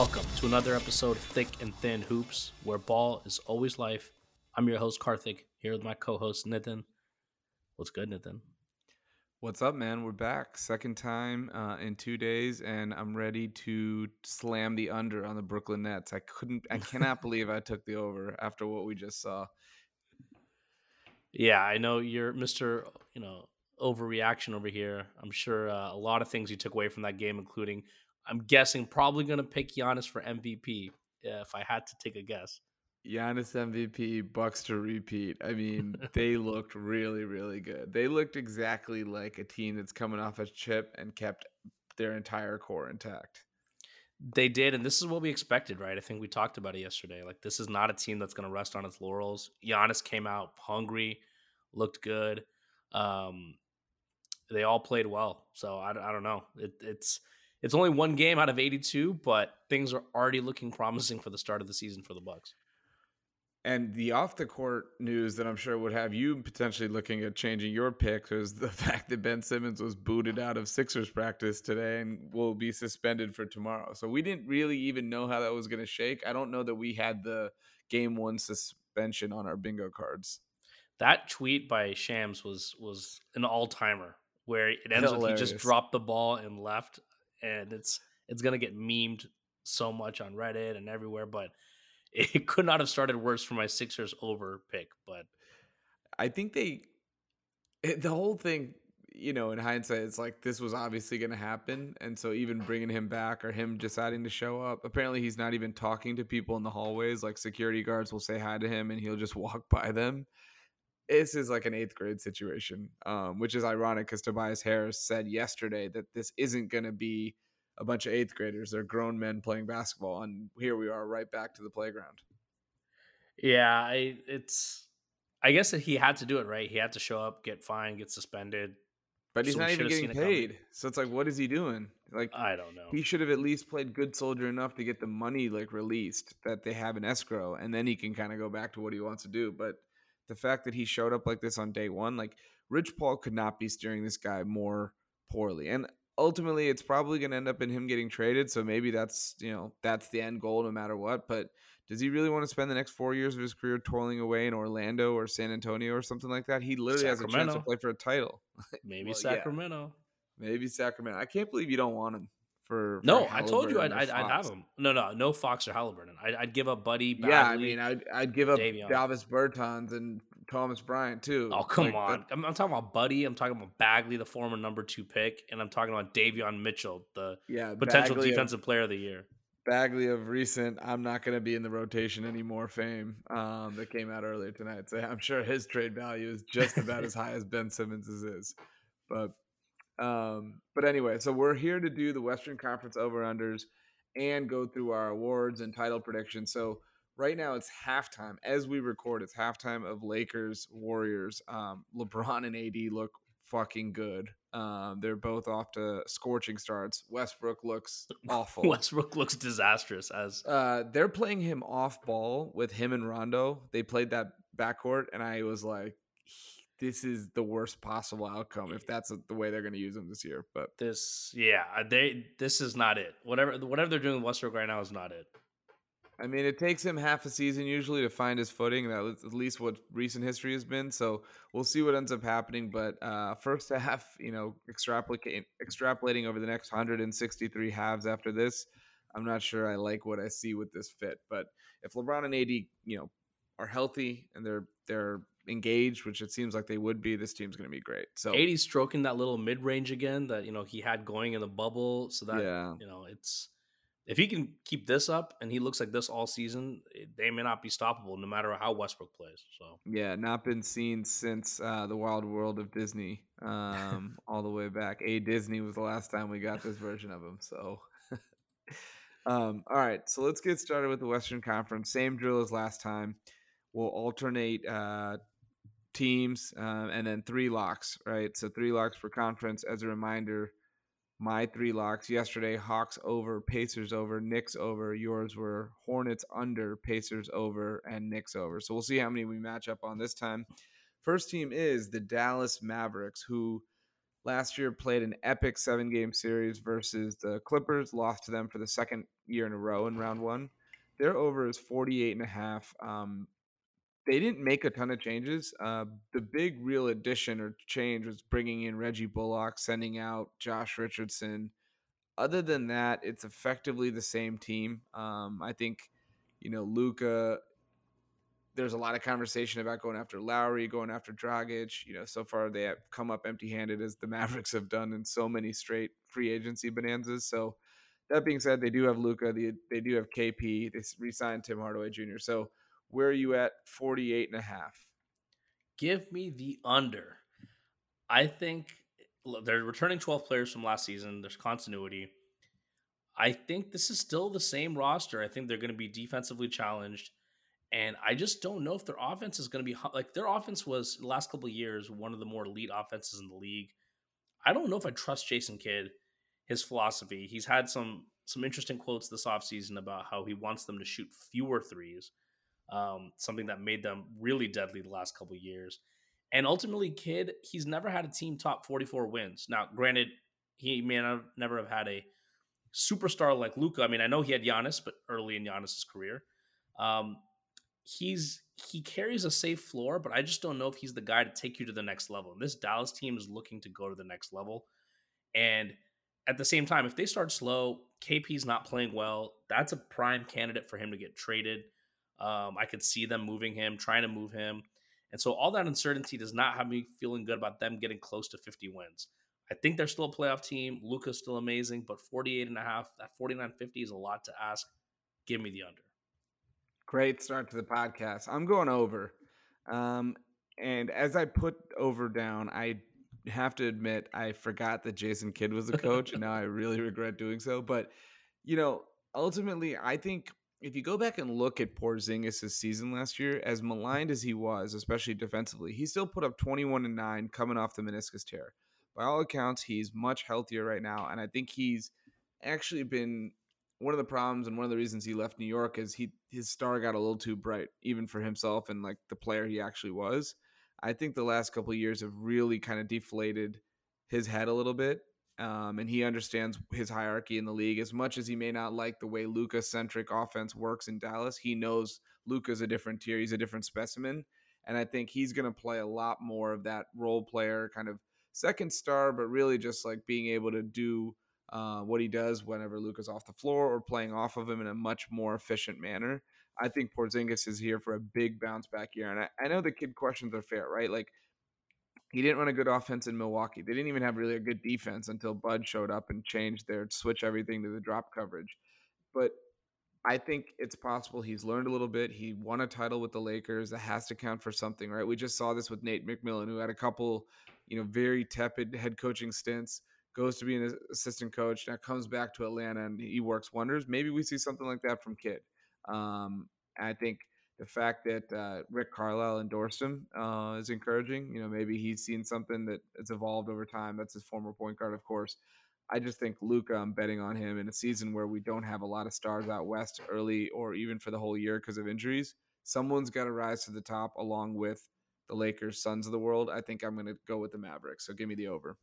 Welcome to another episode of Thick and Thin Hoops, where ball is always life. I'm your host, Karthik, here with my co host, Nitin. What's good, Nitin? What's up, man? We're back. Second time uh, in two days, and I'm ready to slam the under on the Brooklyn Nets. I couldn't, I cannot believe I took the over after what we just saw. Yeah, I know you're Mr. You know, overreaction over here. I'm sure uh, a lot of things you took away from that game, including, I'm guessing, probably going to pick Giannis for MVP uh, if I had to take a guess. Giannis MVP, Bucks to repeat. I mean, they looked really, really good. They looked exactly like a team that's coming off a chip and kept their entire core intact. They did, and this is what we expected, right? I think we talked about it yesterday. Like, this is not a team that's going to rest on its laurels. Giannis came out hungry, looked good. Um, they all played well. So I, I don't know. It, it's it's only one game out of 82, but things are already looking promising for the start of the season for the Bucks. And the off the court news that I'm sure would have you potentially looking at changing your pick is the fact that Ben Simmons was booted out of Sixers practice today and will be suspended for tomorrow. So we didn't really even know how that was going to shake. I don't know that we had the game one suspension on our bingo cards. That tweet by Shams was was an all timer where it ends Hilarious. with he just dropped the ball and left, and it's it's gonna get memed so much on Reddit and everywhere. But it could not have started worse for my Sixers over pick. But I think they eh, the whole thing. You know, in hindsight, it's like this was obviously going to happen, and so even bringing him back or him deciding to show up. Apparently, he's not even talking to people in the hallways. Like security guards will say hi to him, and he'll just walk by them this is like an eighth grade situation, um, which is ironic because Tobias Harris said yesterday that this isn't going to be a bunch of eighth graders. They're grown men playing basketball, and here we are, right back to the playground. Yeah, I, it's. I guess that he had to do it right. He had to show up, get fined, get suspended. But he's so not even getting paid. So it's like, what is he doing? Like, I don't know. He should have at least played good soldier enough to get the money like released that they have in escrow, and then he can kind of go back to what he wants to do. But the fact that he showed up like this on day one, like Rich Paul could not be steering this guy more poorly. And ultimately, it's probably going to end up in him getting traded. So maybe that's you know that's the end goal no matter what. But does he really want to spend the next four years of his career toiling away in Orlando or San Antonio or something like that? He literally Sacramento. has a chance to play for a title. Maybe well, Sacramento. Yeah. Maybe Sacramento. I can't believe you don't want him for, no. I told you I'd, I'd, I'd, have him. No, no, no Fox or Halliburton. I'd, I'd give up Buddy. Bagley, yeah, I mean, I'd I'd give up Davion. Davis Bertans and Thomas Bryant too. Oh come like, on! I'm, I'm, talking about Buddy. I'm talking about Bagley, the former number two pick, and I'm talking about Davion Mitchell, the yeah, potential Bagley defensive of, player of the year. Bagley of recent, I'm not going to be in the rotation anymore. Fame um, that came out earlier tonight, so I'm sure his trade value is just about as high as Ben Simmons's is. But um, but anyway, so we're here to do the Western Conference over unders and go through our awards and title predictions. So right now it's halftime as we record. It's halftime of Lakers Warriors. Um, LeBron and AD look fucking good. Um, they're both off to scorching starts. Westbrook looks awful. Westbrook looks disastrous as uh, they're playing him off ball with him and Rondo. They played that backcourt, and I was like, this is the worst possible outcome if that's the way they're going to use him this year. But this, yeah, they this is not it. Whatever whatever they're doing with Westbrook right now is not it. I mean, it takes him half a season usually to find his footing. That's at least what recent history has been. So we'll see what ends up happening. But uh, first half, you know, extrapolating extrapolating over the next 163 halves after this, I'm not sure I like what I see with this fit. But if LeBron and AD, you know, are healthy and they're they're engaged, which it seems like they would be, this team's going to be great. So AD stroking that little mid range again that you know he had going in the bubble. So that yeah. you know it's if he can keep this up and he looks like this all season, eh, they may not be stoppable no matter how Westbrook plays. So yeah, not been seen since uh, the Wild World of Disney, um, all the way back. A Disney was the last time we got this version of him. So. um, all right, so let's get started with the Western Conference. Same drill as last time. We'll alternate uh, teams, uh, and then three locks, right? So three locks per conference. As a reminder, my three locks yesterday: Hawks over, Pacers over, Knicks over. Yours were Hornets under, Pacers over, and Knicks over. So we'll see how many we match up on this time. First team is the Dallas Mavericks, who last year played an epic seven game series versus the Clippers, lost to them for the second year in a row in round one. Their over is 48 and a half. Um, they didn't make a ton of changes. Uh, the big real addition or change was bringing in Reggie Bullock, sending out Josh Richardson. Other than that, it's effectively the same team. Um, I think, you know, Luka. There's a lot of conversation about going after Lowry, going after Dragic. You know, so far they have come up empty-handed as the Mavericks have done in so many straight free agency bonanzas. So that being said, they do have Luka. They, they do have KP. They re-signed Tim Hardaway Jr. So where are you at 48 and a half? Give me the under. I think they're returning 12 players from last season. There's continuity. I think this is still the same roster. I think they're going to be defensively challenged. And I just don't know if their offense is going to be like their offense was the last couple years one of the more elite offenses in the league. I don't know if I trust Jason Kidd, his philosophy. He's had some some interesting quotes this offseason about how he wants them to shoot fewer threes um, something that made them really deadly the last couple years. And ultimately, Kidd, he's never had a team top 44 wins. Now, granted, he may not, never have had a superstar like Luka. I mean, I know he had Giannis, but early in Giannis's career, um, he's he carries a safe floor, but I just don't know if he's the guy to take you to the next level. And this Dallas team is looking to go to the next level. And at the same time, if they start slow, KP's not playing well, that's a prime candidate for him to get traded. Um, I could see them moving him, trying to move him. And so all that uncertainty does not have me feeling good about them getting close to 50 wins. I think they're still a playoff team. Luka's still amazing, but 48 and a half, that 49.50 is a lot to ask. Give me the under. Great start to the podcast. I'm going over. Um, and as I put over down, I have to admit I forgot that Jason Kidd was a coach, and now I really regret doing so. But you know, ultimately, I think if you go back and look at Porzingis' season last year, as maligned as he was, especially defensively, he still put up 21 and 9 coming off the meniscus tear. By all accounts, he's much healthier right now, and I think he's actually been one of the problems and one of the reasons he left New York is he his star got a little too bright, even for himself and like the player he actually was. I think the last couple years have really kind of deflated his head a little bit um, and he understands his hierarchy in the league as much as he may not like the way Luka centric offense works in Dallas. He knows Luka's a different tier. He's a different specimen. And I think he's going to play a lot more of that role player kind of second star, but really just like being able to do uh, what he does whenever Luka's off the floor or playing off of him in a much more efficient manner. I think Porzingis is here for a big bounce back year. And I, I know the Kidd questions are fair, right? Like he didn't run a good offense in Milwaukee. They didn't even have really a good defense until Bud showed up and changed their switch everything to the drop coverage. But I think it's possible he's learned a little bit. He won a title with the Lakers. That has to count for something, right? We just saw this with Nate McMillan, who had a couple, you know, very tepid head coaching stints, goes to be an assistant coach, now comes back to Atlanta and he works wonders. Maybe we see something like that from Kidd. Um, I think the fact that uh, Rick Carlisle endorsed him uh, is encouraging. You know, maybe he's seen something that has evolved over time. That's his former point guard, of course. I just think Luka, I'm betting on him in a season where we don't have a lot of stars out west early or even for the whole year because of injuries. Someone's got to rise to the top along with the Lakers, Suns of the world. I think I'm going to go with the Mavericks. So give me the over.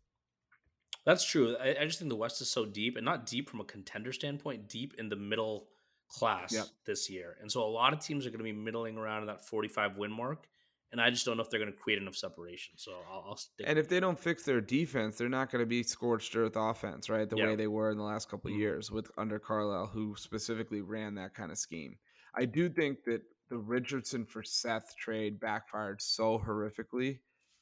That's true. I, I just think the West is so deep and not deep from a contender standpoint, deep in the middle class yep. this year. And so a lot of teams are going to be middling around that 45 win mark. And I just don't know if they're going to create enough separation. So I'll, I'll stick. And if they don't fix their defense, they're not going to be scorched earth offense, right? The way they were in the last couple mm-hmm. years with under Carlisle, who specifically ran that kind of scheme. I do think that the Richardson for Seth trade backfired so horrifically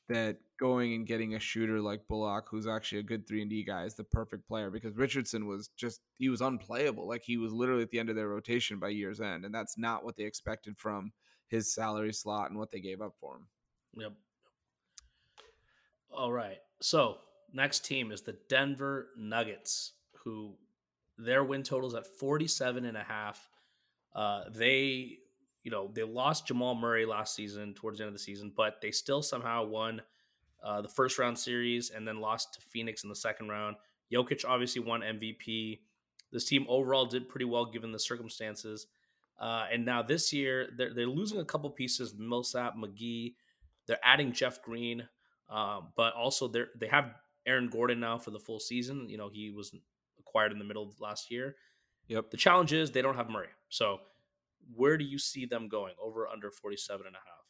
that going and getting a shooter like Bullock, who's actually a good three and D guy, is the perfect player because Richardson was just he was unplayable. Like he was literally at the end of their rotation by year's end, and that's not what they expected from his salary slot and what they gave up for him. Yep. All right. So next team is the Denver Nuggets, who their win totals at 47 and a half. Uh, they you know, they lost Jamal Murray last season towards the end of the season, but they still somehow won uh, the first round series and then lost to Phoenix in the second round. Jokic obviously won MVP. This team overall did pretty well given the circumstances. Uh, and now this year, they're, they're losing a couple pieces Millsap, McGee. They're adding Jeff Green, um, but also they they have Aaron Gordon now for the full season. You know, he was acquired in the middle of last year. Yep. The challenge is they don't have Murray. So where do you see them going? Over under 47 and a half?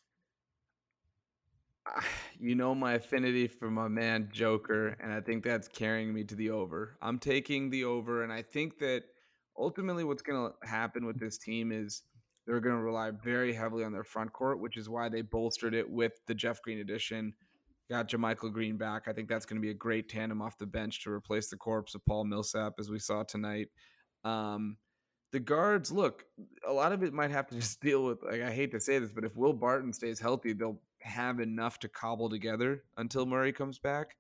you know my affinity for my man Joker, and I think that's carrying me to the over. I'm taking the over, and I think that ultimately what's going to happen with this team is they're going to rely very heavily on their front court, which is why they bolstered it with the Jeff Green addition. Got JaMychal Green back. I think that's going to be a great tandem off the bench to replace the corpse of Paul Millsap, as we saw tonight. Um, the guards, look, a lot of it might have to just deal with. Like I hate to say this, but if Will Barton stays healthy, they'll have enough to cobble together until Murray comes back.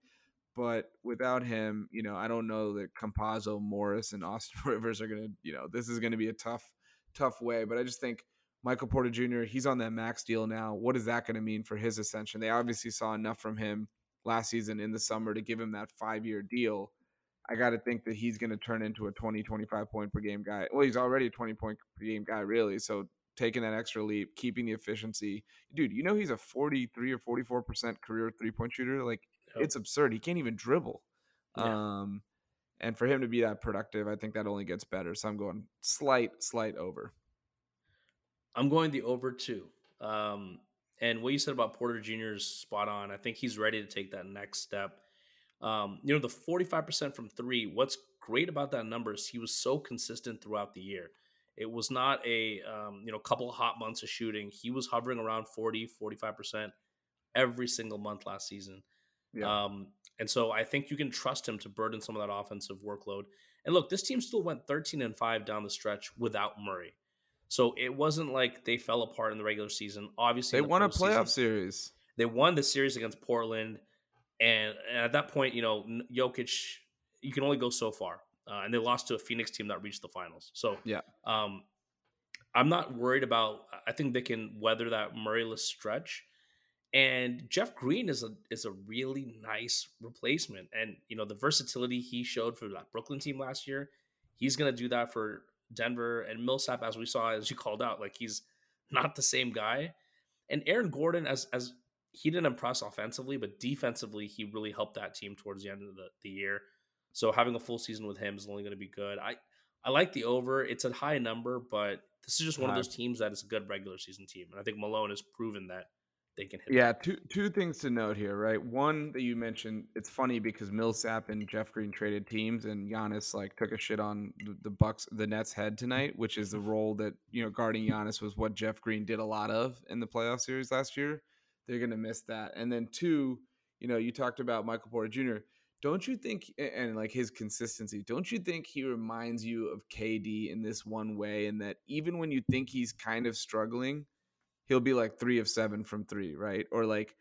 But without him, you know, I don't know that Campazzo, Morris, and Austin Rivers are gonna, you know, this is gonna be a tough, tough way. But I just think Michael Porter Jr. He's on that max deal now. What is that to mean for his ascension? They obviously saw enough from him last season in the summer to give him that five year deal. I got to think that he's going to turn into a 20, 25 point per game guy. Well, he's already a 20 point per game guy, really. So taking that extra leap, keeping the efficiency. Dude, you know he's a 43 or 44% career three-point shooter. Like yep. it's absurd. He can't even dribble. Yeah. Um and for him to be that productive, I think that only gets better. So I'm going slight slight over. I'm going the over too. Um and what you said about Porter Jr. is spot on. I think he's ready to take that next step. Um, you know, the 45% from three, what's great about that number is he was so consistent throughout the year. It was not a um, you know couple of hot months of shooting. He was hovering around 40, 45% every single month last season. Yeah. Um, and so I think you can trust him to burden some of that offensive workload. And look, this team still went 13 and 5 down the stretch without Murray. So it wasn't like they fell apart in the regular season. Obviously, they the won a playoff series. They won the series against Portland. And, and at that point, you know, Jokic, you can only go so far uh, and they lost to a Phoenix team that reached the finals. So yeah, um, I'm not worried about. I think they can weather that Murrayless stretch. And Jeff Green is a is a really nice replacement, and you know the versatility he showed for that Brooklyn team last year, he's gonna do that for Denver and Millsap, as we saw, as you called out. Like he's not the same guy. And Aaron Gordon, as as he didn't impress offensively, but defensively, he really helped that team towards the end of the, the year. So having a full season with him is only going to be good. I I like the over. It's a high number, but this is just one of those teams that is a good regular season team, and I think Malone has proven that they can hit. Yeah, two two things to note here, right? One that you mentioned, it's funny because Millsap and Jeff Green traded teams, and Giannis like took a shit on the, the Bucks, the Nets head tonight, which is the role that you know guarding Giannis was what Jeff Green did a lot of in the playoff series last year. They're gonna miss that, and then two, you know, you talked about Michael Porter Jr don't you think and like his consistency don't you think he reminds you of KD in this one way and that even when you think he's kind of struggling he'll be like 3 of 7 from 3 right? Or like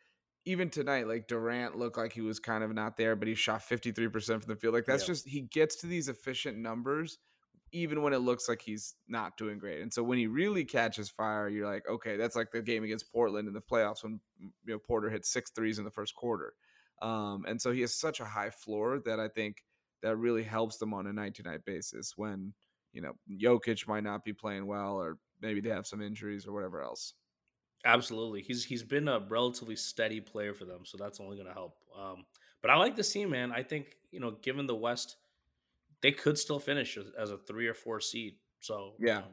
even tonight like Durant looked like he was kind of not there but he shot 53% from the field. Like that's yeah. just he gets to these efficient numbers even when it looks like he's not doing great and so when he really catches fire you're like okay that's like the game against Portland in the playoffs when you know Porter hit six threes in the first quarter um, and so he has such a high floor that I think that really helps them on a night to night basis when, you know, Jokic might not be playing well or maybe they have some injuries or whatever else. Absolutely. He's he's been a relatively steady player for them, so that's only going to help. Um, but I like the team, man. I think, you know, given the West, they could still finish as a 3 or 4 seed. So, yeah. Um,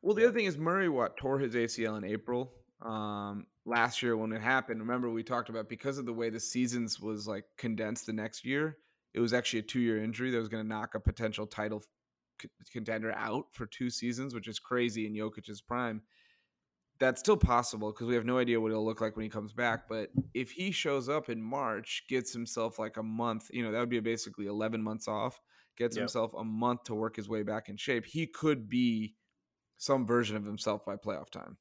well, the yeah. other thing is Murray what tore his ACL in April. Um, last year when it happened, remember we talked about because of the way the seasons was like condensed the next year, it was actually a two year injury that was going to knock a potential title c- contender out for two seasons, which is crazy in Jokic's prime. That's still possible because we have no idea what he'll look like when he comes back. But if he shows up in March, gets himself like a month, you know, that would be basically 11 months off, gets yep. himself a month to work his way back in shape. He could be some version of himself by playoff time.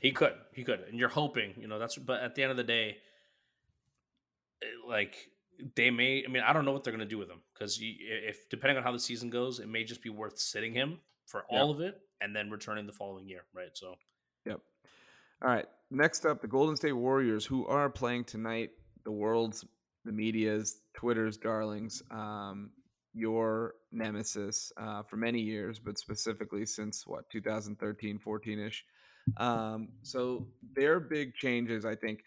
He could, he could, and you're hoping, you know, that's. But at the end of the day, eh, like they may. I mean, I don't know what they're going to do with him because if depending on how the season goes, it may just be worth sitting him for all yep. of it and then returning the following year, right? So, yep. All right. Next up, the Golden State Warriors, who are playing tonight. The world's, the media's, Twitter's darlings. Um, your nemesis uh, for many years, but specifically since what 2013, 14 ish. Um, so their big changes, I think,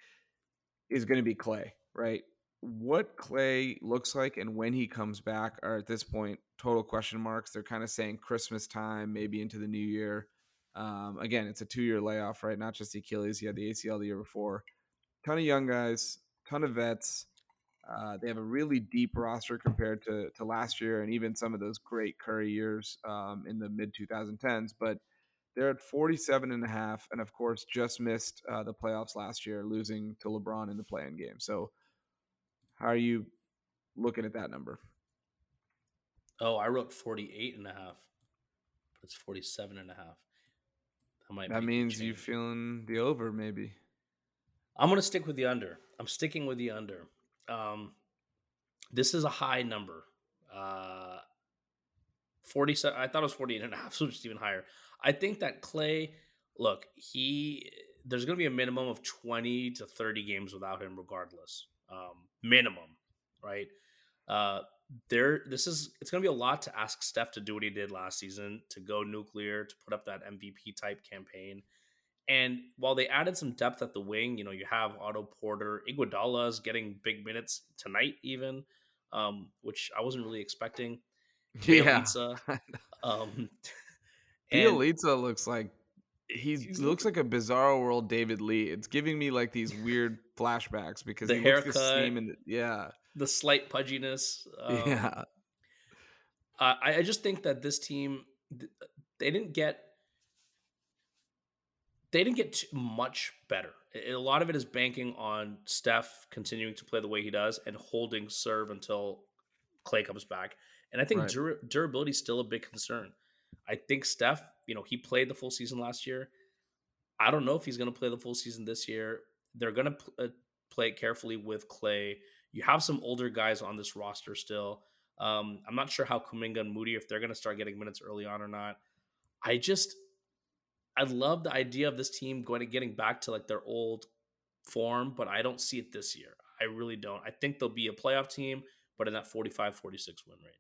is going to be Klay, right? what Klay looks like and when he comes back are at this point total question marks. They're kind of saying Christmas time, maybe into the new year. Um, again, it's a two year layoff, right? Not just the Achilles. He had the ACL the year before. Ton of young guys, ton of vets. Uh, they have a really deep roster compared to, to last year and even some of those great Curry years um, in the mid 2010s. But they're at 47 and a half, and of course, just missed uh, the playoffs last year, losing to LeBron in the play-in game. So, how are you looking at that number? Oh, I wrote 48 and a half, but it's 47 and a half. That might That means you feeling the over maybe. I'm going to stick with the under. I'm sticking with the under. Um, this is a high number. Uh, 47 I thought it was 48 and a half, so just even higher. I think that Klay, look, he there's going to be a minimum of 20 to 30 games without him regardless. Um, minimum, right? Uh, there this is it's going to be a lot to ask Steph to do what he did last season to go nuclear to put up that MVP type campaign. And while they added some depth at the wing, you know, you have Otto Porter, Iguodala is getting big minutes tonight even, um, which I wasn't really expecting. Yeah. um, Bjelica looks like he looks like a bizarre world David Lee. It's giving me like these weird flashbacks because the he haircut, looks the same. And yeah, the slight pudginess. Um, yeah. I, I just think that this team, they didn't get, they didn't get much better. A lot of it is banking on Steph continuing to play the way he does and holding serve until Klay comes back. And I think right. dur- durability is still a big concern. I think Steph, you know, he played the full season last year. I don't know if he's going to play the full season this year. They're going to pl- uh, play it carefully with Klay. You have some older guys on this roster still. Um, I'm not sure how Kuminga and Moody if they're going to start getting minutes early on or not. I just I love the idea of this team going to getting back to like their old form, but I don't see it this year. I really don't. I think they'll be a playoff team, but in that 45 46 win range.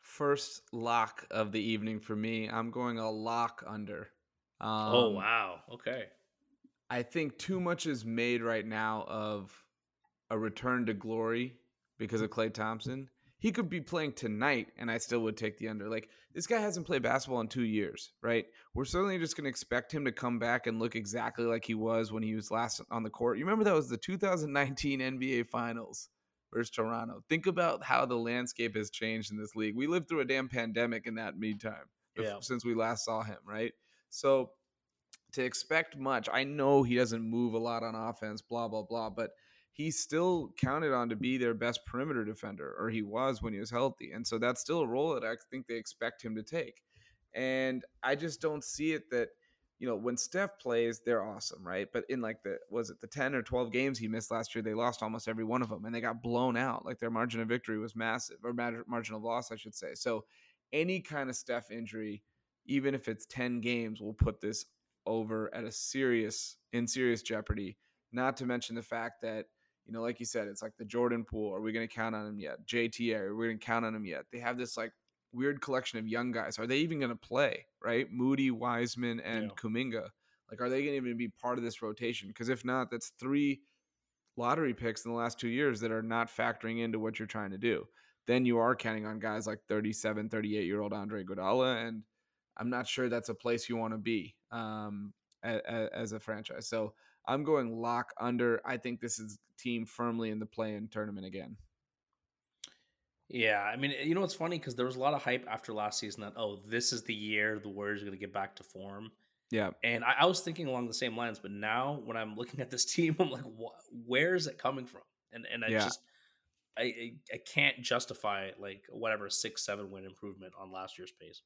First lock of the evening for me. I'm going a lock under. Oh, um, oh, wow. Okay. I think too much is made right now of a return to glory because of Klay Thompson. He could be playing tonight and I still would take the under. Like this guy hasn't played basketball in 2 years, right? We're certainly just going to expect him to come back and look exactly like he was when he was last on the court. You remember that was the 2019 NBA Finals versus Toronto. Think about how the landscape has changed in this league. We lived through a damn pandemic in that meantime yeah. since we last saw him, right? So to expect much, I know he doesn't move a lot on offense, blah, blah, blah, but he's still counted on to be their best perimeter defender, or he was when he was healthy. And so that's still a role that I think they expect him to take. And I just don't see it that – you know, when Steph plays, they're awesome, right? But in like the was it the 10 or 12 games he missed last year, they lost almost every one of them and they got blown out. Like their margin of victory was massive or margin of loss, I should say. So any kind of Steph injury, even if it's 10 games, will put this over at a serious in serious jeopardy. Not to mention the fact that you know, like you said, it's like the Jordan Poole. Are we going to count on him yet? JT, are we going to count on him yet? They have this like weird collection of young guys. Are they even going to play? Right, Moody, Wiseman, and yeah. Kuminga. Like, are they going to even be part of this rotation? Because if not, that's three lottery picks in the last two years that are not factoring into what you're trying to do. Then you are counting on guys like 37, 38 year old Andre Iguodala, and I'm not sure that's a place you want to be um, as, as a franchise. So I'm going lock under. I think this is team firmly in the play-in tournament again. Yeah, I mean, you know what's funny because there was a lot of hype after last season that oh, this is the year the Warriors are going to get back to form. Yeah, and I, I, was thinking along the same lines, but now when I'm looking at this team, I'm like, wh- where is it coming from? And and I yeah. just I, I, I can't justify like whatever six seven win improvement on last year's pace.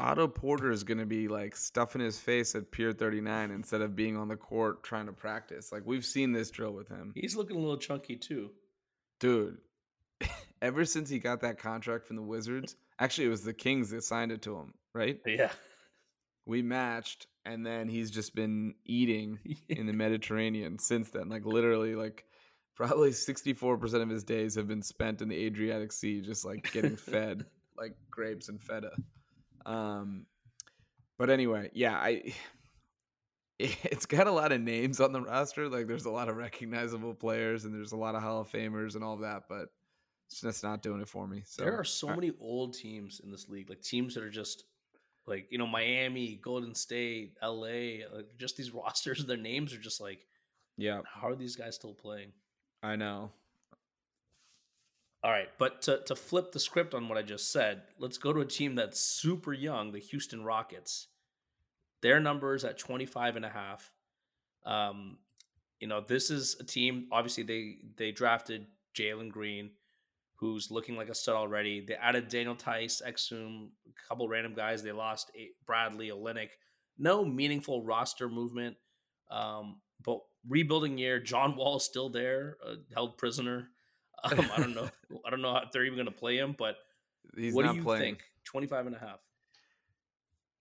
Otto Porter is going to be like stuffing his face at Pier 39 instead of being on the court trying to practice. Like we've seen this drill with him. He's looking a little chunky too. Dude, ever since he got that contract from the Wizards, actually it was the Kings that signed it to him, right? Yeah. We matched and then he's just been eating in the Mediterranean since then. Like literally like probably 64% of his days have been spent in the Adriatic Sea just like getting fed like grapes and feta. Um but anyway, yeah, I it's got a lot of names on the roster. Like there's a lot of recognizable players and there's a lot of Hall of Famers and all that, but it's just not doing it for me. So there are so many old teams in this league, like teams that are just like you know Miami, Golden State, LA, like just these rosters. Their names are just like, yeah. How are these guys still playing? I know. All right, but to to flip the script on what I just said, let's go to a team that's super young, the Houston Rockets. Their numbers at 25 and a half. Um, you know, this is a team obviously they they drafted Jalen Green who's looking like a stud already. They added Daniel Theis, Exum, a couple random guys. They lost Bradley, Olynyk. No meaningful roster movement. Um, but rebuilding year, John Wall is still there, uh, held prisoner. Um, I don't know. I don't know if they're even going to play him, but He's what do you playing. think? 25 and a half.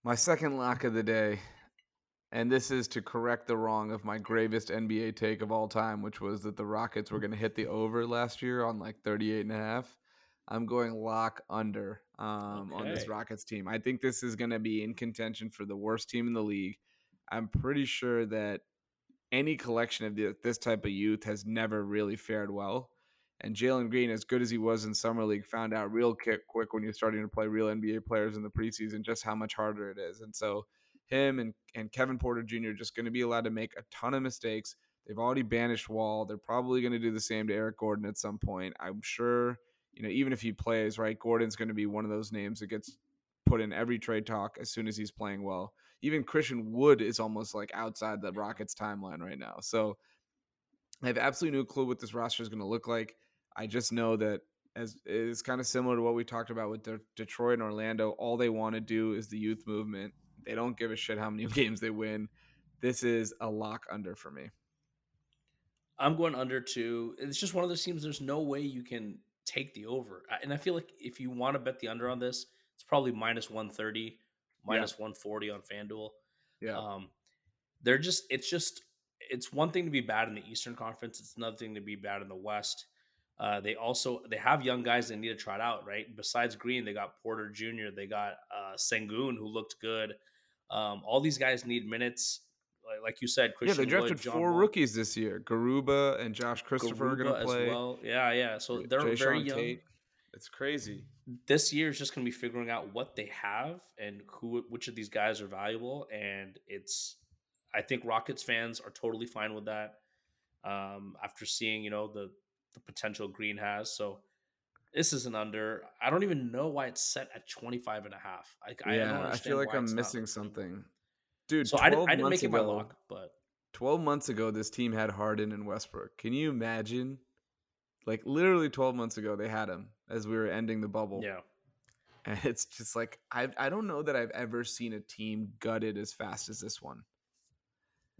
My second lock of the day, and this is to correct the wrong of my gravest NBA take of all time, which was that the Rockets were going to hit the over last year on like 38 and a half. I'm going lock under um, okay. on this Rockets team. I think this is going to be in contention for the worst team in the league. I'm pretty sure that any collection of this type of youth has never really fared well. And Jalen Green, as good as he was in summer league, found out real quick when you're starting to play real NBA players in the preseason just how much harder it is. And so him and, and Kevin Porter Jr. just going to be allowed to make a ton of mistakes. They've already banished Wall. They're probably going to do the same to Eric Gordon at some point. I'm sure, you know, even if he plays, right, Gordon's going to be one of those names that gets put in every trade talk as soon as he's playing well. Even Christian Wood is almost like outside the Rockets timeline right now. So I have absolutely no clue what this roster is going to look like. I just know that as is kind of similar to what we talked about with De- Detroit and Orlando. All they want to do is the youth movement. They don't give a shit how many games they win. This is a lock under for me. I'm going under too. It's just one of those teams. There's no way you can take the over, and I feel like if you want to bet the under on this, it's probably minus 130, minus yeah. 140 on FanDuel. Yeah. Um, they're just. It's just. It's one thing to be bad in the Eastern Conference. It's another thing to be bad in the West. Uh, they also they have young guys they need to try it out, right? Besides Green, they got Porter Jr., they got uh, Sengun who looked good. Um, all these guys need minutes. Like, like you said, Christian yeah, they drafted Wood, four rookies this year. Garuba and Josh Christopher Garuba are going to play. well. Yeah, yeah. So they're Jay very young. Tate. It's crazy. This year is just going to be figuring out what they have and who, which of these guys are valuable. And it's, I think Rockets fans are totally fine with that. Um, after seeing, you know, the the potential Green has. So this is an under. I don't even know why it's set at 25 and a half. I, yeah, I, I feel like I'm missing something. Dude, so I, I didn't make it my lock, but 12 months ago, this team had Harden and Westbrook. Can you imagine? Like literally 12 months ago, they had him as we were ending the bubble. Yeah. And it's just like I I don't know that I've ever seen a team gutted as fast as this one.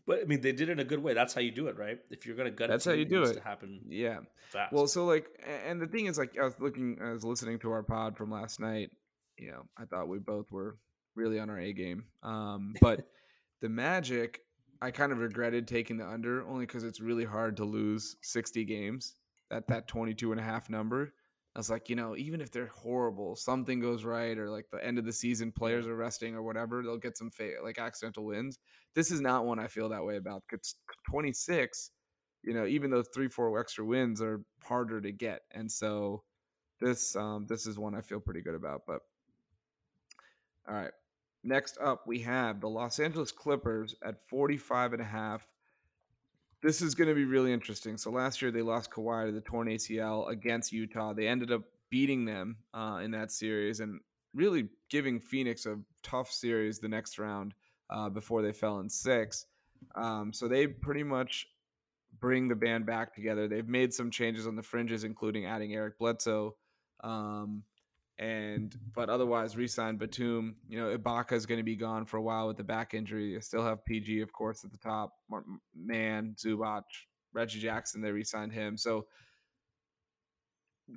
But I mean, they did it in a good way. That's how you do it, right? If you're gonna gut, that's how you do it. To happen, yeah. Fast. Well, so like, and the thing is, like, I was looking, I was listening to our pod from last night. You know, I thought we both were really on our A game. Um, but the Magic, I kind of regretted taking the under only because it's really hard to lose 60 games at that 22 and a half number. I was like, you know, even if they're horrible, something goes right, or like the end of the season, players are resting or whatever, they'll get some fa- like accidental wins. This is not one I feel that way about. It's 26, you know, even though three, four extra wins are harder to get, and so this um, this is one I feel pretty good about. But all right, next up we have the Los Angeles Clippers at 45 and a half this is going to be really interesting. So last year they lost Kawhi to the torn ACL against Utah. They ended up beating them uh, in that series and really giving Phoenix a tough series the next round uh, before they fell in six. Um, so they pretty much bring the band back together. They've made some changes on the fringes, including adding Eric Bledsoe. Um, and but otherwise re-signed Batum. You know, Ibaka is going to be gone for a while with the back injury. You still have PG, of course, at the top. Man, Zubac, Reggie Jackson, they re-signed him. So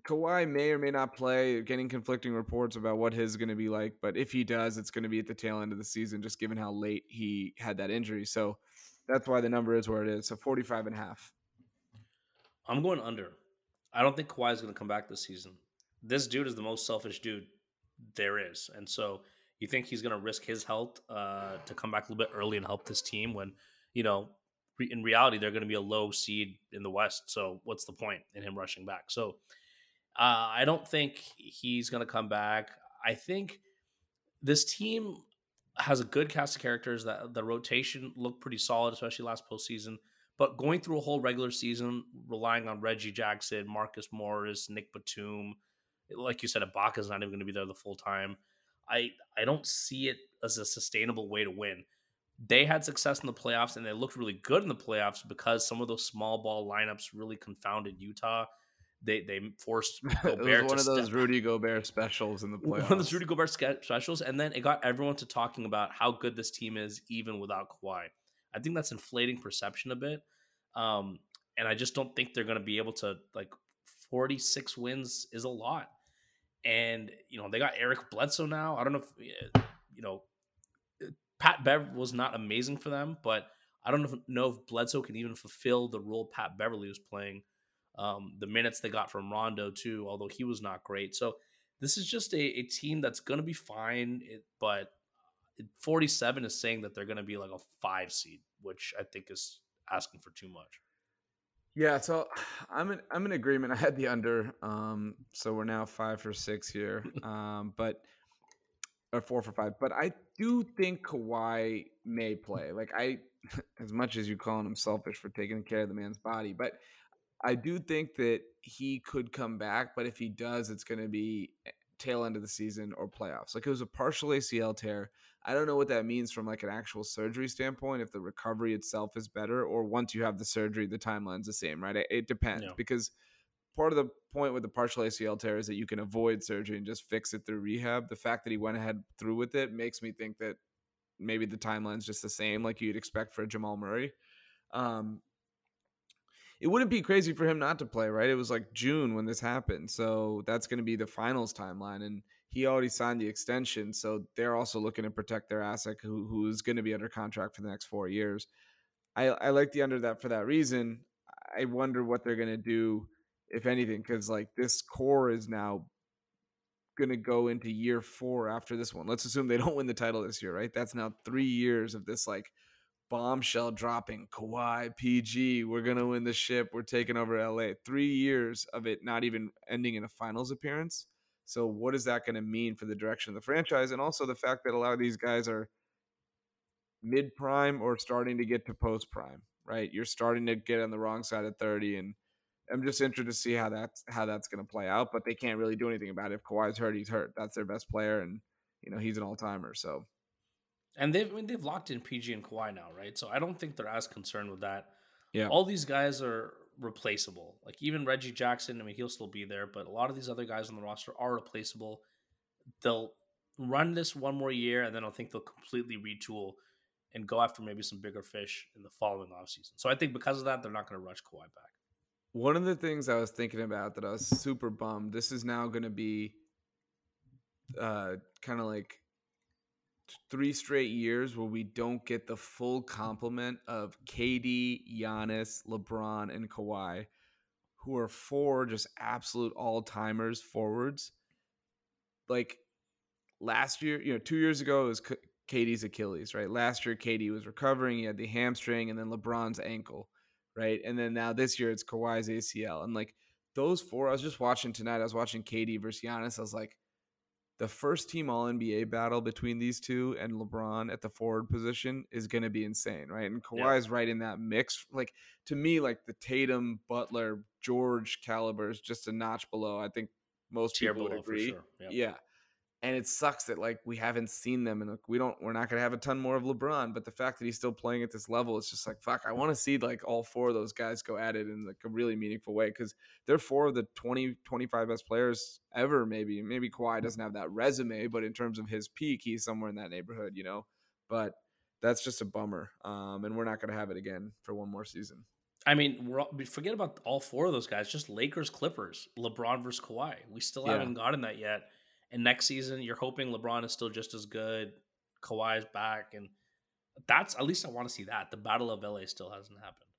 Kawhi may or may not play. Getting conflicting reports about what his is going to be like, but if he does, it's going to be at the tail end of the season, just given how late he had that injury. So that's why the number is where it is. So 45 and a half. I'm going under. I don't think Kawhi is going to come back this season this dude is the most selfish dude there is, and so you think he's going to risk his health uh, to come back a little bit early and help this team when you know, re- in reality, they're going to be a low seed in the West. So what's the point in him rushing back? So uh, I don't think he's going to come back. I think this team has a good cast of characters. That the rotation looked pretty solid, especially last postseason. But going through a whole regular season, relying on Reggie Jackson, Marcus Morris, Nick Batum, like you said, Ibaka's not even going to be there the full time. I I don't see it as a sustainable way to win. They had success in the playoffs and they looked really good in the playoffs because some of those small ball lineups really confounded Utah. They they forced Gobert one of those step. Rudy Gobert specials in the playoffs. One of those Rudy Gobert specials, and then it got everyone to talking about how good this team is even without Kawhi. I think that's inflating perception a bit, um, and I just don't think they're going to be able to like. Forty six wins is a lot, and you know they got Eric Bledsoe now. I don't know if uh, you know uh, Pat Bev was not amazing for them, but I don't know if Bledsoe can even fulfill the role Pat Beverley was playing. Um, the minutes they got from Rondo too, although he was not great. So this is just a, a team that's going to be fine, but uh, 47 is saying that they're going to be like a five seed, which I think is asking for too much. Yeah, so I'm in I'm in agreement. I had the under, um, so we're now five for six here, um, but or four for five. But I do think Kawhi may play. Like I, as much as you calling him selfish for taking care of the man's body, but I do think that he could come back. But if he does, it's going to be eh, tail end of the season or playoffs. Like it was a partial ACL tear. I don't know what that means from like an actual surgery standpoint. If the recovery itself is better, or once you have the surgery, the timeline's the same, right? It, it depends yeah. because part of the point with the partial ACL tear is that you can avoid surgery and just fix it through rehab. The fact that he went ahead through with it makes me think that maybe the timeline's just the same, like you'd expect for Jamal Murray. Um, it wouldn't be crazy for him not to play, right? It was like June when this happened, so that's going to be the finals timeline, and he already signed the extension, so they're also looking to protect their asset, who who is going to be under contract for the next four years. I, I like the under that for that reason. I wonder what they're going to do if anything, because like this core is now going to go into year four after this one. Let's assume they don't win the title this year, right? That's now three years of this like bombshell dropping Kawhi, PG. We're going to win the ship. We're taking over LA. Three years of it not even ending in a finals appearance. So, what is that going to mean for the direction of the franchise? And also the fact that a lot of these guys are mid prime or starting to get to post prime, right? You're starting to get on the wrong side of 30 and I'm just interested to see how that's how that's going to play out. But they can't really do anything about it. If Kawhi's hurt, he's hurt. That's their best player, and you know he's an all timer. So, and they've I mean, they've locked in PG and Kawhi now, right? So I don't think they're as concerned with that. Yeah, all these guys are replaceable. Like even Reggie Jackson, I mean, he'll still be there, but a lot of these other guys on the roster are replaceable. They'll run this one more year, and then I think they'll completely retool and go after maybe some bigger fish in the following offseason. So I think because of that, they're not going to rush Kawhi back. One of the things I was thinking about that I was super bummed. This is now going to be uh, kind of like three straight years where we don't get the full complement of KD, Giannis, LeBron, and Kawhi, who are four just absolute all timers forwards. Like last year, you know, two years ago it was KD's Achilles, right? Last year, KD was recovering. He had the hamstring and then LeBron's ankle right? And then now this year it's Kawhi's ACL. And like those four, I was just watching tonight. I was watching KD versus Giannis. I was like, the first team All NBA battle between these two and LeBron at the forward position is going to be insane, right? And Kawhi's yeah. right in that mix. Like to me, like the Tatum, Butler, George caliber is just a notch below. I think most Tier people would agree. Sure. Yep. Yeah and it sucks that like we haven't seen them and like, we don't we're not going to have a ton more of LeBron but the fact that he's still playing at this level it's just like fuck I want to see like all four of those guys go at it in like a really meaningful way cuz they're four of the 20 25 best players ever maybe maybe Kawhi doesn't have that resume but in terms of his peak he's somewhere in that neighborhood you know but that's just a bummer um and we're not going to have it again for one more season I mean, we're all, forget about all four of those guys. Just Lakers, Clippers, LeBron versus Kawhi. We still yeah. haven't gotten that yet. And next season, you're hoping LeBron is still just as good. Kawhi's back, and that's at least I want to see that. The Battle of LA still hasn't happened.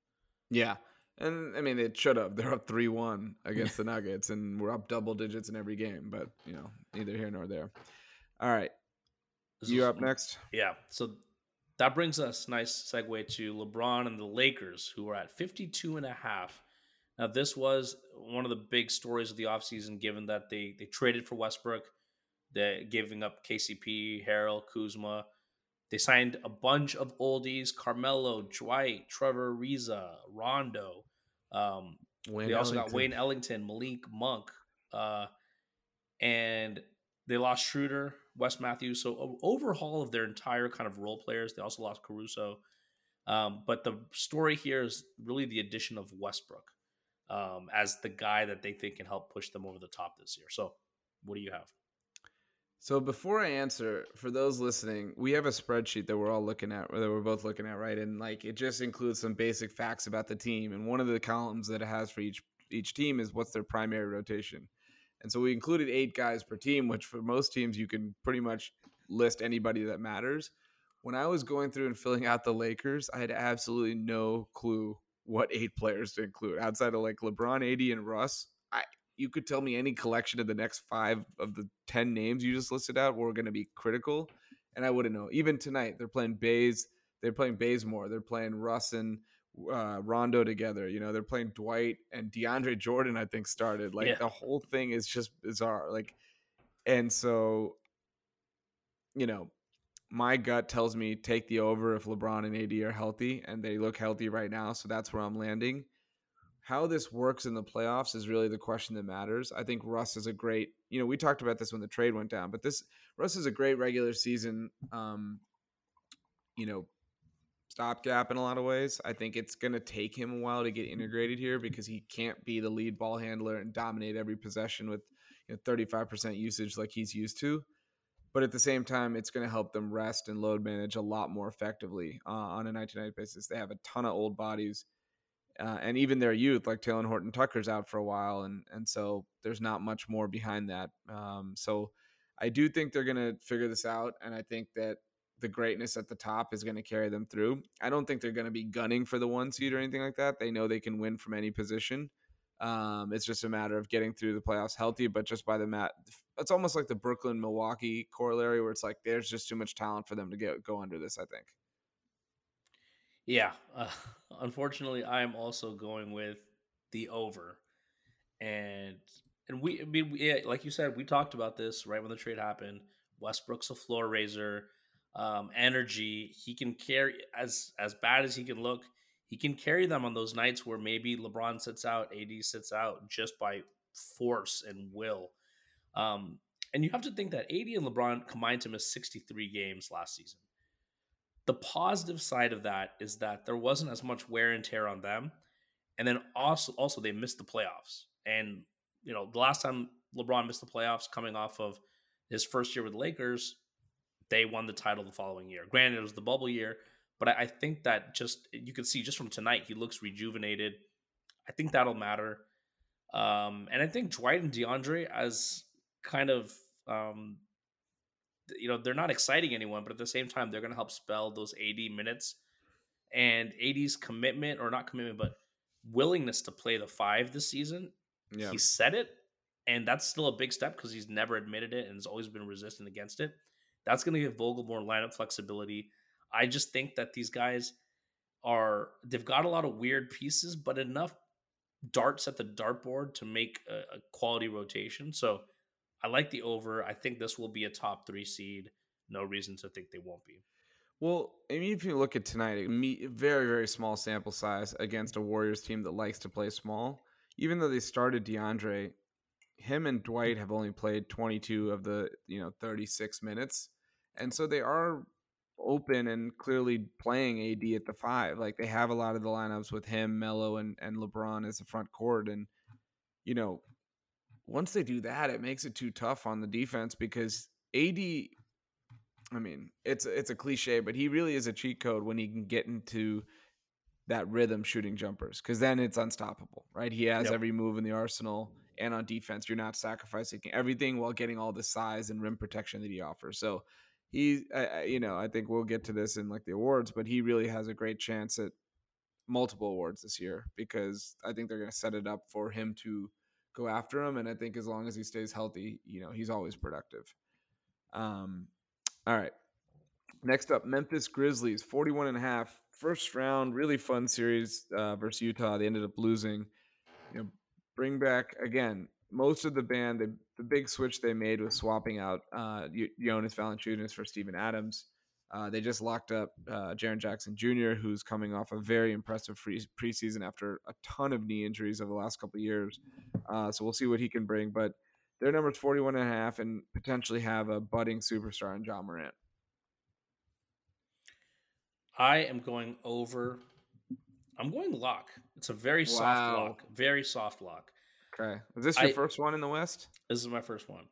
Yeah. And I mean, it should have. They're up 3 1 against the Nuggets, and we're up double digits in every game, but, you know, neither here nor there. All right. This you're up next? Yeah. So that brings us nice segue to LeBron and the Lakers, who are at 52 and a half. Now, this was one of the big stories of the offseason, given that they they traded for Westbrook, they giving up KCP, Harrell, Kuzma. They signed a bunch of oldies: Carmelo, Dwight, Trevor Ariza, Rondo. Um, Wayne they also Ellington. got Wayne Ellington, Malik Monk, uh, and they lost Schroeder, Wes Matthews. So overhaul of their entire kind of role players. They also lost Caruso. Um, but the story here is really the addition of Westbrook um, as the guy that they think can help push them over the top this year. So, what do you have? So before I answer, for those listening, we have a spreadsheet that we're all looking at, that we're both looking at, right? And like it just includes some basic facts about the team. And one of the columns that it has for each each team is what's their primary rotation. And so we included eight guys per team, which for most teams you can pretty much list anybody that matters. When I was going through and filling out the Lakers, I had absolutely no clue what eight players to include outside of like LeBron, AD, and Russ. I you could tell me any collection of the next five of the ten names you just listed out were going to be critical, and I wouldn't know. Even tonight, they're playing Bays, they're playing Bazemore, they're playing Russ and uh, Rondo together. You know, they're playing Dwight and DeAndre Jordan. I think started like yeah. the whole thing is just bizarre. Like, and so, you know, my gut tells me take the over if LeBron and AD are healthy, and they look healthy right now. So that's where I'm landing. How this works in the playoffs is really the question that matters. I think Russ is a great, you know, we talked about this when the trade went down, but this Russ is a great regular season, um, you know, stopgap in a lot of ways. I think it's going to take him a while to get integrated here because he can't be the lead ball handler and dominate every possession with you know, 35% usage like he's used to but at the same time, it's going to help them rest and load manage a lot more effectively uh, on a night to night basis. They have a ton of old bodies, uh, and even their youth, like Talen Horton Tucker's out for a while, and and so there's not much more behind that. Um, so I do think they're going to figure this out, and I think that the greatness at the top is going to carry them through. I don't think they're going to be gunning for the one seed or anything like that. They know they can win from any position. Um, it's just a matter of getting through the playoffs healthy, but just by the mat, it's almost like the Brooklyn Milwaukee corollary where it's like there's just too much talent for them to get go under this. I think. Yeah, uh, unfortunately, I am also going with the over, and and we, I mean, yeah, like you said, we talked about this right when the trade happened. Westbrook's a floor raiser, um, energy. He can carry as as bad as he can look. He can carry them on those nights where maybe LeBron sits out, AD sits out, just by force and will. Um, and you have to think that AD and LeBron combined to miss 63 games last season. The positive side of that is that there wasn't as much wear and tear on them. And then also also they missed the playoffs. And you know, the last time LeBron missed the playoffs coming off of his first year with the Lakers, they won the title the following year. Granted, it was the bubble year, but I, I think that just you can see just from tonight, he looks rejuvenated. I think that'll matter. Um, and I think Dwight and DeAndre as kind of um, you know they're not exciting anyone, but at the same time they're going to help spell those 80 minutes and 80's commitment or not commitment, but willingness to play the five this season. Yeah. He said it, and that's still a big step because he's never admitted it and has always been resistant against it. That's going to give Vogel more lineup flexibility. I just think that these guys are they've got a lot of weird pieces, but enough darts at the dartboard to make a, a quality rotation. So I like the over. I think this will be a top three seed. No reason to think they won't be. Well, I mean, if you look at tonight, a very, very small sample size against a Warriors team that likes to play small. Even though they started DeAndre, him and Dwight have only played 22 of the, you know, 36 minutes. And so they are open and clearly playing AD at the five. Like they have a lot of the lineups with him, Melo, and, and LeBron as the front court. And, you know, once they do that, it makes it too tough on the defense because AD. I mean, it's it's a cliche, but he really is a cheat code when he can get into that rhythm shooting jumpers because then it's unstoppable, right? He has yep. every move in the arsenal, and on defense, you're not sacrificing everything while getting all the size and rim protection that he offers. So he, uh, you know, I think we'll get to this in like the awards, but he really has a great chance at multiple awards this year because I think they're going to set it up for him to go after him. And I think as long as he stays healthy, you know, he's always productive. Um, all right. Next up, Memphis Grizzlies, 41 and a half. First round, really fun series uh, versus Utah. They ended up losing. You know, bring back again most of the band. The, big switch they made was swapping out uh, Jonas Valanciunas for Steven Adams. Uh, they just locked up uh, Jaren Jackson Jr., who's coming off a very impressive free preseason after a ton of knee injuries over the last couple of years. Uh, so we'll see what he can bring. But their number's 41 and a half and potentially have a budding superstar in Ja Morant. I am going over. I'm going lock. It's a very wow. soft lock. Very soft lock. Okay. Is this your I, first one in the West? This is my first one.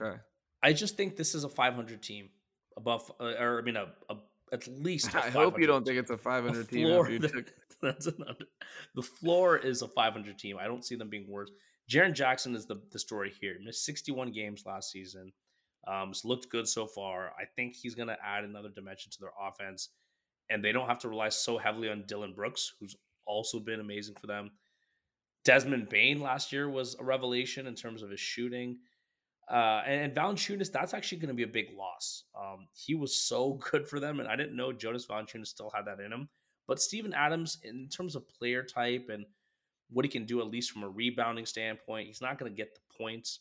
Okay. I just think this is a 500 team above, uh, or I mean, a, a at least. I hope you don't think it's a 500 a team. That, that's an under, the floor is a 500 team. I don't see them being worse. Jaren Jackson is the, the story here. He missed 61 games last season. Um, it's looked good so far. I think he's going to add another dimension to their offense, and they don't have to rely so heavily on Dillon Brooks, who's also been amazing for them. Desmond Bane last year was a revelation in terms of his shooting. Uh, and, and Valanciunas, that's actually going to be a big loss. Um, he was so good for them, and I didn't know Jonas Valanciunas still had that in him. But Steven Adams, in terms of player type and what he can do, at least from a rebounding standpoint, he's not going to get the points.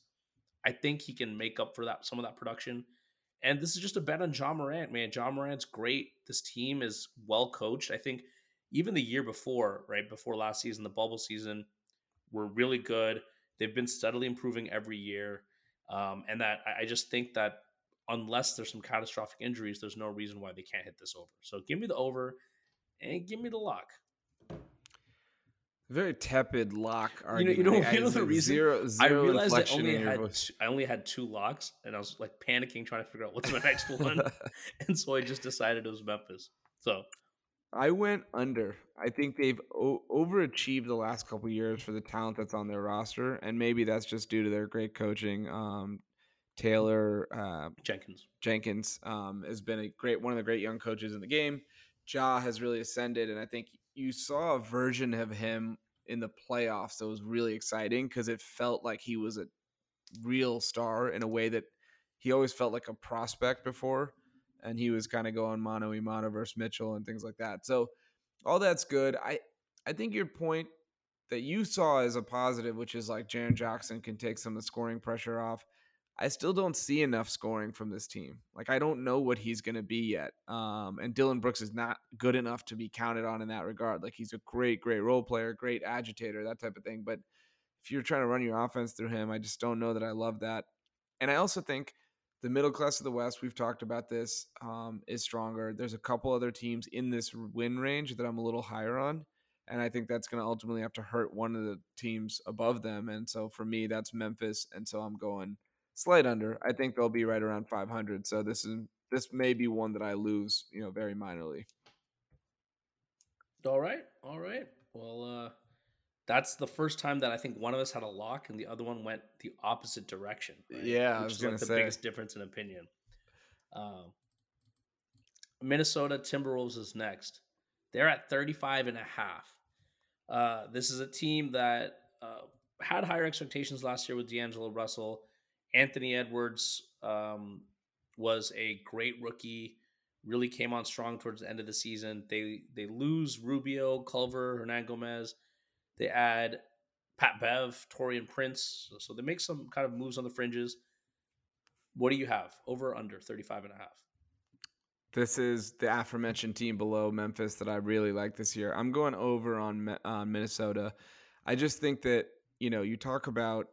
I think he can make up for that some of that production. And this is just a bet on Ja Morant, man. Ja Morant's great. This team is well coached. I think even the year before, right before last season, the bubble season, were really good. They've been steadily improving every year. Um, and that I just think that unless there's some catastrophic injuries, there's no reason why they can't hit this over. So give me the over and give me the lock. Very tepid lock argument. You know, you know, you know the reason zero, zero I realized I only had two, I only had two locks, and I was like panicking trying to figure out what's my next one, and so I just decided it was Memphis. So I went under. I think they've o- overachieved the last couple years for the talent that's on their roster, and maybe that's just due to their great coaching. Um, Taylor uh, Jenkins Jenkins um, has been a great one of the great young coaches in the game. Ja has really ascended, and I think you saw a version of him in the playoffs that was really exciting because it felt like he was a real star in a way that he always felt like a prospect before and he was kind of going mano a mano versus Mitchell and things like that. So all that's good. I I think your point that you saw as a positive, which is like Jaren Jackson can take some of the scoring pressure off. I still don't see enough scoring from this team. Like I don't know what he's going to be yet. Um, and Dillon Brooks is not good enough to be counted on in that regard. Like he's a great, great role player, great agitator, that type of thing. But if you're trying to run your offense through him, I just don't know that I love that. And I also think the middle class of the West, we've talked about this, um, is stronger. There's a couple other teams in this win range that I'm a little higher on. And I think that's going to ultimately have to hurt one of the teams above them. And so for me, that's Memphis. And so I'm going slight under. I think they'll be right around 500. So this is this may be one that I lose, you know, very minorly. All right, all right. Well, uh, that's the first time that I think one of us had a lock and the other one went the opposite direction. Right? Yeah, Which I was is like the biggest difference in opinion. Um, Minnesota Timberwolves is next. They're at 35 and a half. Uh, this is a team that uh, had higher expectations last year with D'Angelo Russell. Anthony Edwards um, was a great rookie. Really came on strong towards the end of the season. They they lose Rubio, Culver, Hernangomez they add Pat Bev, Taurean Prince. So they make some kind of moves on the fringes. What do you have? Over under 35 and a half. This is the aforementioned team below Memphis that I really like this year. I'm going over on on uh, Minnesota. I just think that, you know, you talk about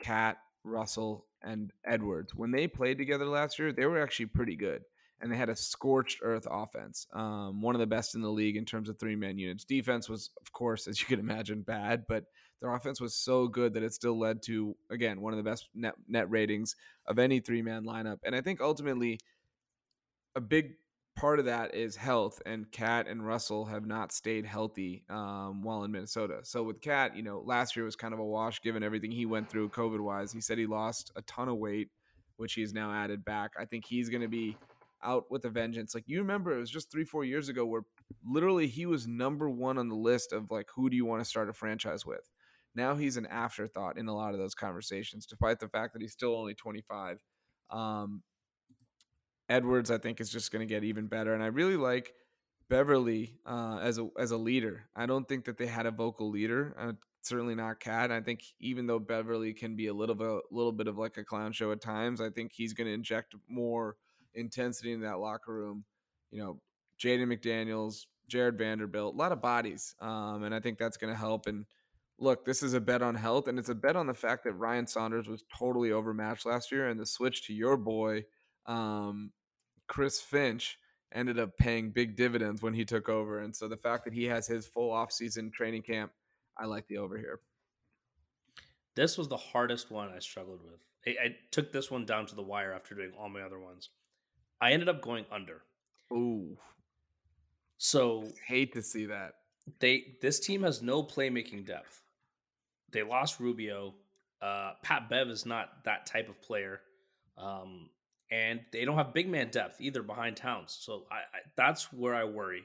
KAT, Russell, and Edwards. When they played together last year, they were actually pretty good and they had a scorched earth offense, um, one of the best in the league in terms of three man units. Defense was, of course, as you can imagine, bad, but their offense was so good that it still led to again one of the best net net ratings of any three man lineup. And I think ultimately, a big part of that is health, and KAT and Russell have not stayed healthy um, while in Minnesota. So with KAT, you know, last year was kind of a wash given everything he went through COVID wise. He said he lost a ton of weight, which he's now added back. I think he's going to be out with a vengeance. Like you remember, it was just three, four years ago where literally he was number one on the list of like who do you want to start a franchise with. Now he's an afterthought in a lot of those conversations, despite the fact that he's still only 25. Um, Edwards, I think, is just going to get even better, and I really like Beverly uh, as a as a leader. I don't think that they had a vocal leader. Uh, certainly not KAT. I think even though Beverly can be a little bit a little bit of like a clown show at times, I think he's going to inject more intensity in that locker room. You know, Jaden McDaniels, Jarred Vanderbilt, a lot of bodies, um, and I think that's going to help. And look, this is a bet on health, and it's a bet on the fact that Ryan Saunders was totally overmatched last year, and the switch to your boy, um, Chris Finch ended up paying big dividends when he took over. And so the fact that he has his full offseason training camp, I like the over here. This was the hardest one I struggled with. I, I, took this one down to the wire after doing all my other ones. I ended up going under. Ooh. So hate to see that. They this team has no playmaking depth. They lost Rubio. Uh, Pat Bev is not that type of player. Um, and they don't have big man depth either behind Towns. So I, I, that's where I worry.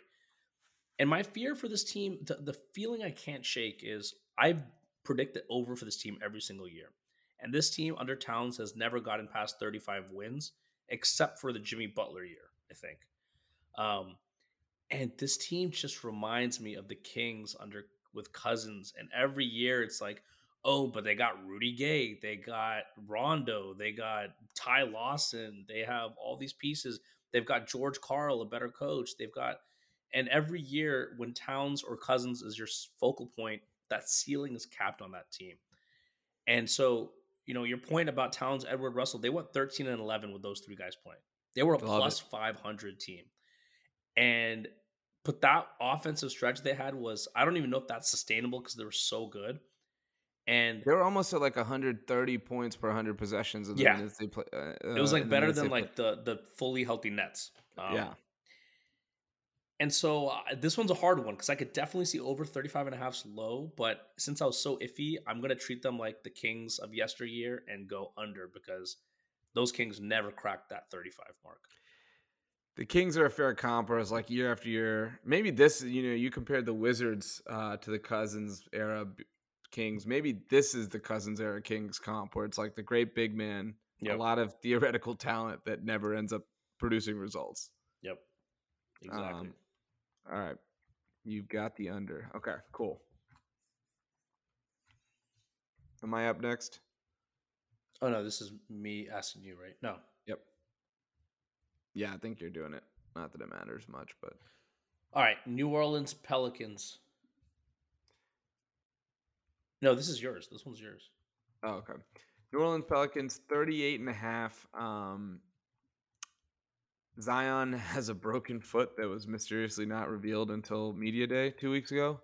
And my fear for this team, the, the feeling I can't shake is I predict the over for this team every single year. And this team under Towns has never gotten past 35 wins, except for the Jimmy Butler year, I think. Um, and this team just reminds me of the Kings under with Cousins. And every year it's like, oh, but they got Rudy Gay, they got Rondo, they got Ty Lawson, they have all these pieces. They've got George Karl, a better coach. They've got, and every year when Towns or Cousins is your focal point, that ceiling is capped on that team. And so, you know, your point about Towns, Edward Russell, they went 13 and 11 with those three guys playing. They were a Love 500 team. And, but that offensive stretch they had was, I don't even know if that's sustainable because they were so good and they were almost at like 130 points per 100 possessions in the yeah. minutes they play. Uh, it was like better than like the the fully healthy Nets. Um, yeah. And so uh, this one's a hard one because I could definitely see over 35 and a half low, but since I was so iffy, I'm going to treat them like the Kings of yesteryear and go under because those Kings never cracked that 35 mark. The Kings are a fair comp, whereas like year after year, maybe this, you know, you compared the Wizards uh, to the Cousins era Kings. Maybe this is the Cousins era Kings comp where it's like the great big man, yep. a lot of theoretical talent that never ends up producing results. Yep. Exactly. Um, all right. You've got the under. Okay, cool. Am I up next? Oh no, this is me asking you, right? No. Yep. Yeah, I think you're doing it. Not that it matters much, but all right. New Orleans Pelicans no, this is yours. This one's yours. Oh, okay. New Orleans Pelicans 38 and a half. Um, Zion has a broken foot that was mysteriously not revealed until media day two weeks ago.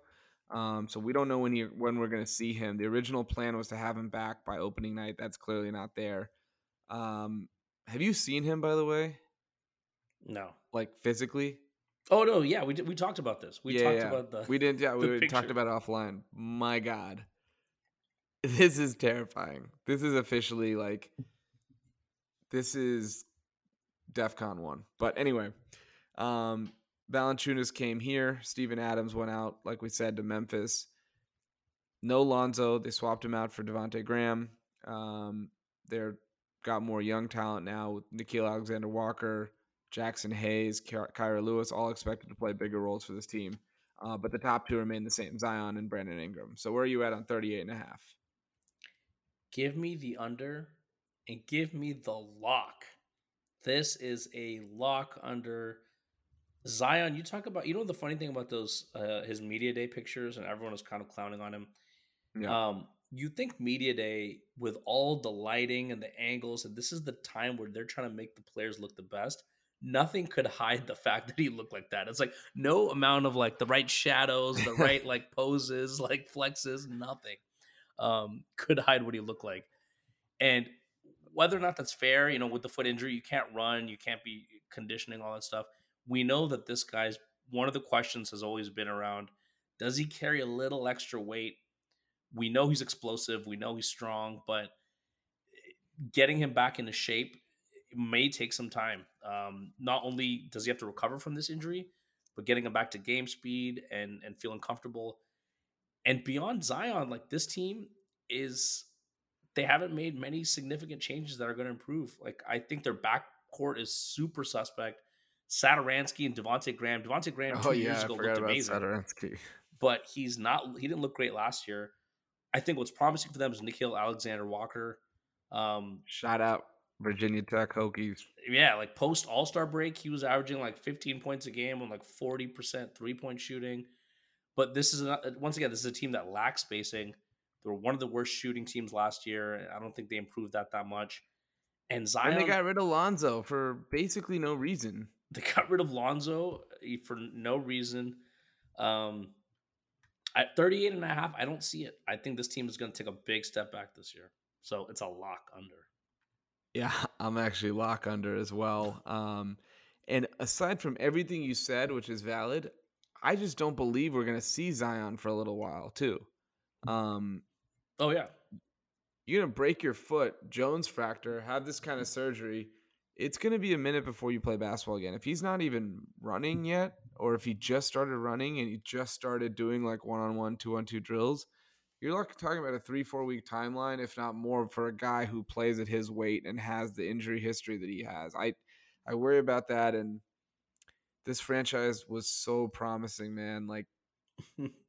Um, so we don't know when he when we're going to see him. The original plan was to have him back by opening night. That's clearly not there. Um, have you seen him by the way? No. Like physically? Oh no, yeah, we did, we talked about this. We yeah, talked yeah. about the We didn't yeah, we talked about it offline. My god. This is terrifying. This is officially like this is DEFCON one. But anyway, um Valanciunas came here. Steven Adams went out, like we said, to Memphis. No Lonzo. They swapped him out for Devonte Graham. Um, they're got more young talent now with Nickeil Alexander Walker, Jaxson Hayes, Kira Lewis, all expected to play bigger roles for this team. Uh, but the top two remain the same, Zion and Brandon Ingram. So where are you at on 38 and a half? Give me the under and give me the lock. This is a lock under Zion. You talk about you know the funny thing about those uh, his media day pictures and everyone was kind of clowning on him. Yeah. Um, you think media day with all the lighting and the angles and this is the time where they're trying to make the players look the best nothing could hide the fact that he looked like that it's like no amount of like the right shadows the right like poses like flexes nothing um, could hide what he looked like. And whether or not that's fair, you know, with the foot injury, you can't run, you can't be conditioning, all that stuff. We know that this guy's one of the questions has always been around does he carry a little extra weight? We know he's explosive, we know he's strong, but getting him back into shape may take some time. Um, not only does he have to recover from this injury, but getting him back to game speed and and feeling comfortable and beyond Zion, like this team is they haven't made many significant changes that are going to improve. Like I think their back court is super suspect. Satoransky and Devonte Graham. Devonte Graham two Oh years yeah, I ago looked amazing, Satoransky. but he's not. He didn't look great last year. I think what's promising for them is Nickeil Alexander Walker. Um, Shout out Virginia Tech Hokies. yeah, like post All Star break, he was averaging like 15 points a game on like 40% three point shooting. But this is not, once again, this is a team that lacks spacing. They were one of the worst shooting teams last year. I don't think they improved that that much. And Zion, And they got rid of Lonzo for basically no reason. they got rid of Lonzo eh, for no reason. Um, at 38 and a half, I don't see it. I think this team is going to take a big step back this year. So it's a lock under. Yeah, I'm actually lock under as well. Um, and aside from everything you said, which is valid, I just don't believe we're gonna see Zion for a little while too. Um, Oh, yeah. you're gonna break your foot, Jones fracture, have this kind of surgery. It's gonna be a minute before you play basketball again. If he's not even running yet, or if he just started running and he just started doing like one on one, two on two drills, you're like talking about a three, four week timeline, if not more, for a guy who plays at his weight and has the injury history that he has. I I worry about that and this franchise was so promising, man. Like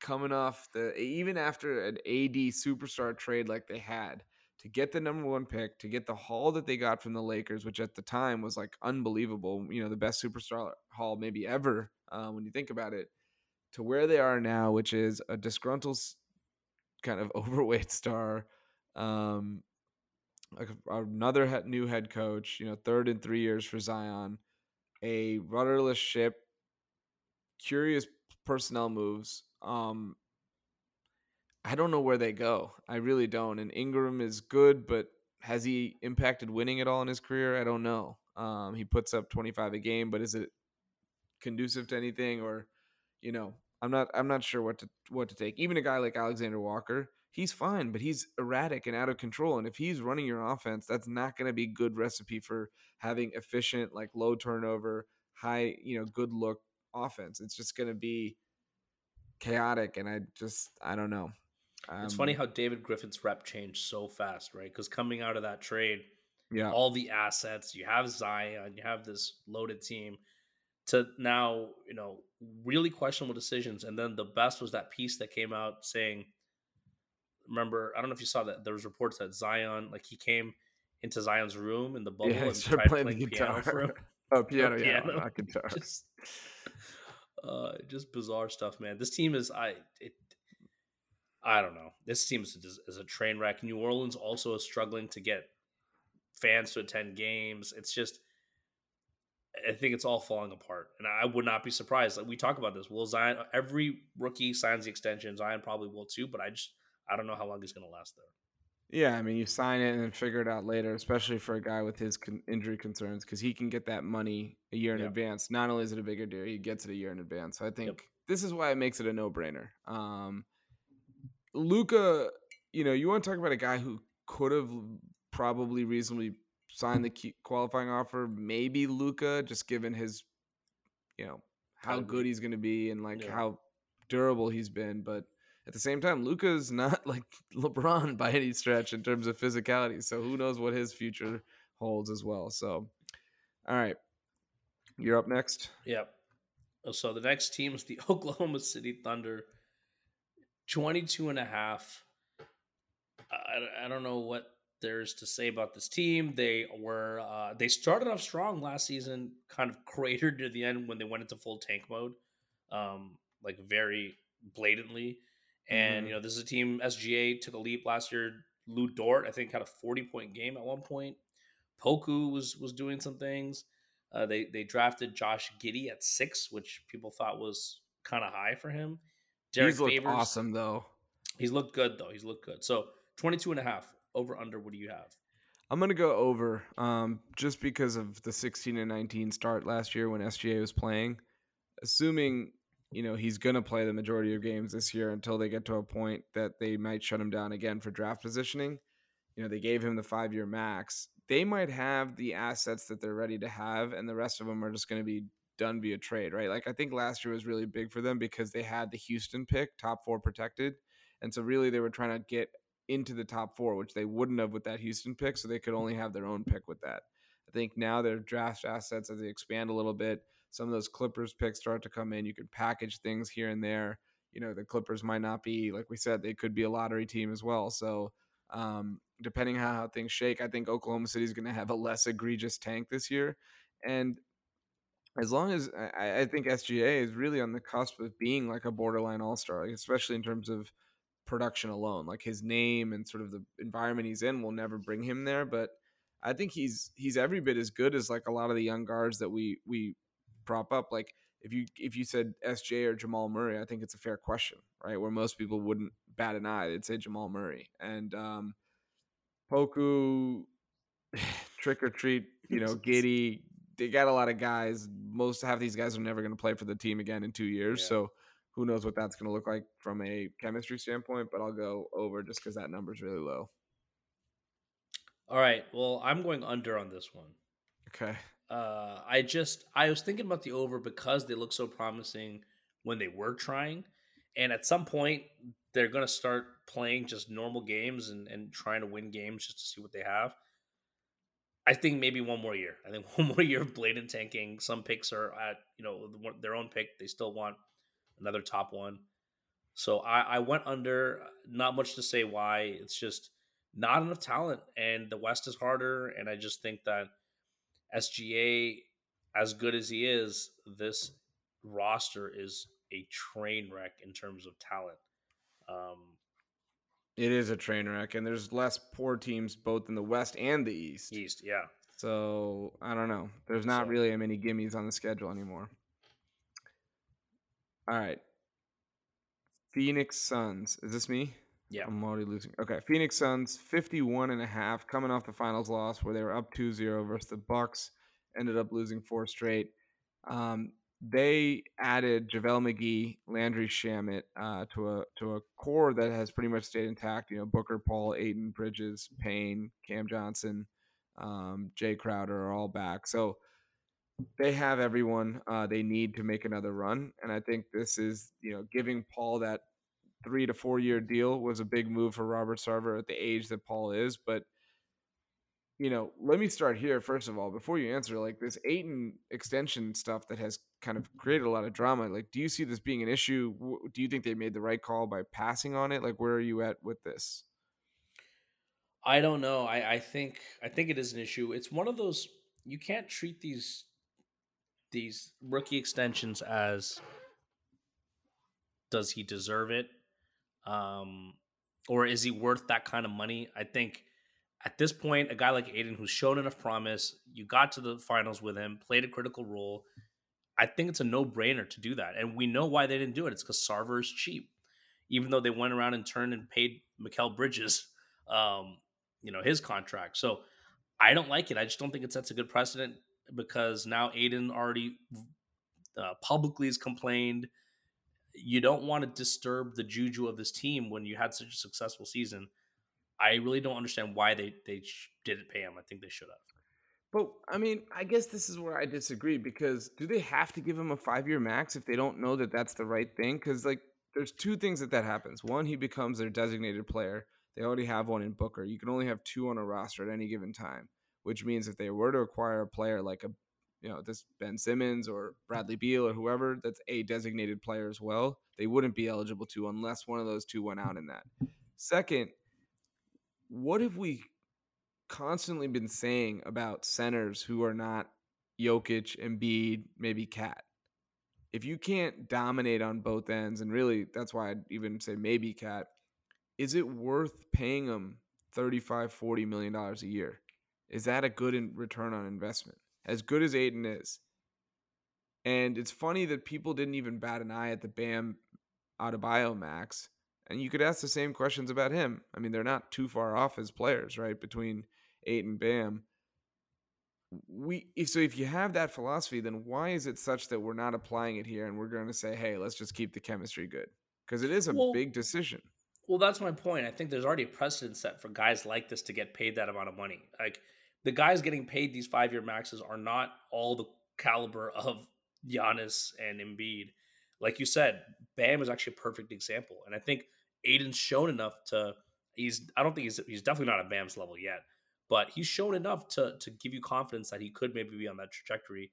coming off the even after an AD superstar trade like they had to get the number one pick, to get the haul that they got from the Lakers, which at the time was like unbelievable, you know, the best superstar haul maybe ever uh, when you think about it, to where they are now, which is a disgruntled kind of overweight star, um, another he- new head coach, you know, third in three years for Zion, a rudderless ship, curious personnel moves. Um, I don't know where they go. I really don't. And Ingram is good, but has he impacted winning at all in his career? I don't know. Um, he puts up 25 a game, but is it conducive to anything or you know, I'm not I'm not sure what to what to take. Even a guy like Alexander Walker, he's fine, but he's erratic and out of control. And if he's running your offense, that's not going to be good recipe for having efficient, like low turnover, high, you know, good look offense. It's just going to be chaotic, and I just I don't know. It's Um, funny how David Griffin's rep changed so fast, right? Because coming out of that trade, yeah, all the assets, you have Zion, you have this loaded team, to now, you know, really questionable decisions. And then the best was that piece that came out saying, remember, I don't know if you saw that there was reports that Zion, like he came into Zion's room in the bubble yeah, and tried playing, playing the piano guitar. for him. oh, piano, yeah, piano. not guitar. just uh just bizarre stuff man. This team is i it i don't know. This team is, is, a train wreck. New orleans also is struggling to get fans to attend games. It's just i think it's all falling apart and i would not be surprised. Like we talk about this. Will zion every rookie signs the extension. Zion probably will too but i just i don't know how long he's going to last there Yeah, I mean, you sign it and then figure it out later, especially for a guy with his con- injury concerns, because he can get that money a year in Yeah. advance. Not only is it a bigger deal, he gets it a year in advance. So I think this is why it makes it a no-brainer. Um, Luka, you know, you want to talk about a guy who could have probably reasonably signed the qualifying offer. Maybe Luka, just given his, you know, how good he's going to be and like Yeah. how durable he's been, but at the same time, Luka's not like LeBron by any stretch in terms of physicality. So who knows what his future holds as well. So, all right, you're up next. Yep. So the next team is the Oklahoma City Thunder. 22 and a half. I, I don't know what there's to say about this team. They were uh, they started off strong last season, kind of cratered to the end when they went into full tank mode, um, like very blatantly. And Mhm. you know, this is a team SGA took a leap last year. Lu Dort, I think, had a 40 point game at one point. Poku was was doing some things. Uh, they they drafted Josh Giddey at six, which people thought was kind of high for him. Derrick He's looked Favors, awesome though. He's looked good though. He's looked good. So 22 and a half over under. What do you have? I'm gonna go over, um, just because of the 16 and 19 start last year when SGA was playing. Assuming you know he's gonna play the majority of games this year until they get to a point that they might shut him down again for draft positioning. You know they gave him the five year max. They might have the assets that they're ready to have, and the rest of them are just gonna be done via trade, right? Like I think last year was really big for them because they had the Houston pick, top four protected, and so really they were trying to get into the top four, which they wouldn't have with that Houston pick, so they could only have their own pick with that. I think now their draft assets as they expand a little bit, some of those Clippers picks start to come in. You could package things here and there. You know, the Clippers might not be like we said; they could be a lottery team as well. So, um, depending on how things shake, I think Oklahoma City is going to have a less egregious tank this year. And as long as I, I, think SGA is really on the cusp of being like a borderline all star, like especially in terms of production alone. Like his name and sort of the environment he's in will never bring him there, but I think he's he's every bit as good as like a lot of the young guards that we we prop up. Like if you if you said SJ or Jamal Murray, I think it's a fair question, right? Where most people wouldn't bat an eye, they'd say Jamal Murray and um, Poku, trick or treat, you know, Giddey. They got a lot of guys. Most half these guys are never going to play for the team again in two years. Yeah. So who knows what that's going to look like from a chemistry standpoint? But I'll go over just because that number is really low. All right. Well, I'm going under on this one. Okay. Uh, I just I was thinking about the over because they look so promising when they were trying, and at some point they're going to start playing just normal games and, and trying to win games just to see what they have. I think maybe one more year. I think one more year of blatant tanking. Some picks are at you know their own pick. They still want another top one. So I, I went under. Not much to say why. It's just not enough talent, and the West is harder. And I just think that SGA, as good as he is, this roster is a train wreck in terms of talent. Um, it is a train wreck, and there's less poor teams both in the West and the East. East, yeah. So I don't know. There's not so, really many gimmies on the schedule anymore. All right. Phoenix Suns. Is this me? Yeah. I'm already losing. Okay. Phoenix Suns 51 and a half coming off the finals loss where they were up 2-0 versus the Bucks, ended up losing four straight. Um, they added JaVale McGee, Landry Shamet, uh, to a to a core that has pretty much stayed intact. You know, Booker, Paul, Ayton, Bridges, Payne, Cam Johnson, um, Jae Crowder are all back. So they have everyone uh, they need to make another run, and I think this is you know giving Paul that three to four year deal was a big move for Robert Sarver at the age that Paul is. But you know, let me start here first of all before you answer. Like this Ayton extension stuff that has kind of mm-hmm. created a lot of drama. Like, do you see this being an issue? Do you think they made the right call by passing on it? Like, where are you at with this? I don't know. I, I think I think it is an issue. It's one of those you can't treat these these rookie extensions as does he deserve it um, or is he worth that kind of money? I think at this point a guy like Ayton, who's shown enough promise you got to the finals with him played a critical role i think it's a no-brainer to do that. And we know why they didn't do it. It's because sarver is cheap. Even though they went around and turned and paid Mikal Bridges um, you know his contract. So i don't like it. I just don't think it sets a good precedent because now Ayton already uh, publicly has complained. You don't want to disturb the juju of this team when you had such a successful season. I really don't understand why they they didn't pay him. I think they should have. But I mean, I guess this is where I disagree because do they have to give him a five year max if they don't know that that's the right thing? Because like, there's two things that that happens. One, he becomes their designated player. They already have one in Booker. You can only have two on a roster at any given time which means if they were to acquire a player like a you know this Ben Simmons or Bradley Beal or whoever that's a designated player as well, they wouldn't be eligible to unless one of those two went out in that. Second, what have we constantly been saying about centers who are not Jokic, Embiid, maybe KAT? If you can't dominate on both ends, and really that's why I'd even say maybe KAT, is it worth paying them 35, 40 million dollars a year? Is that a good return on investment? As good as Ayton is. And it's funny that people didn't even bat an eye at the Bam Adebayo max. And you could ask the same questions about him. I mean, they're not too far off as players, right? Between Ayton and Bam. We if, so if you have that philosophy, then why is it such that we're not applying it here and we're going to say, hey, let's just keep the chemistry good? Because it is a well, big decision. Well, that's my point. I think there's already a precedent set for guys like this to get paid that amount of money. Like the guys getting paid these five year maxes are not all the caliber of Giannis and Embiid. Like you said, Bam is actually a perfect example, and I think Ayton's shown enough to. He's. I don't think he's. He's definitely not at Bam's level yet, but he's shown enough to to give you confidence that he could maybe be on that trajectory.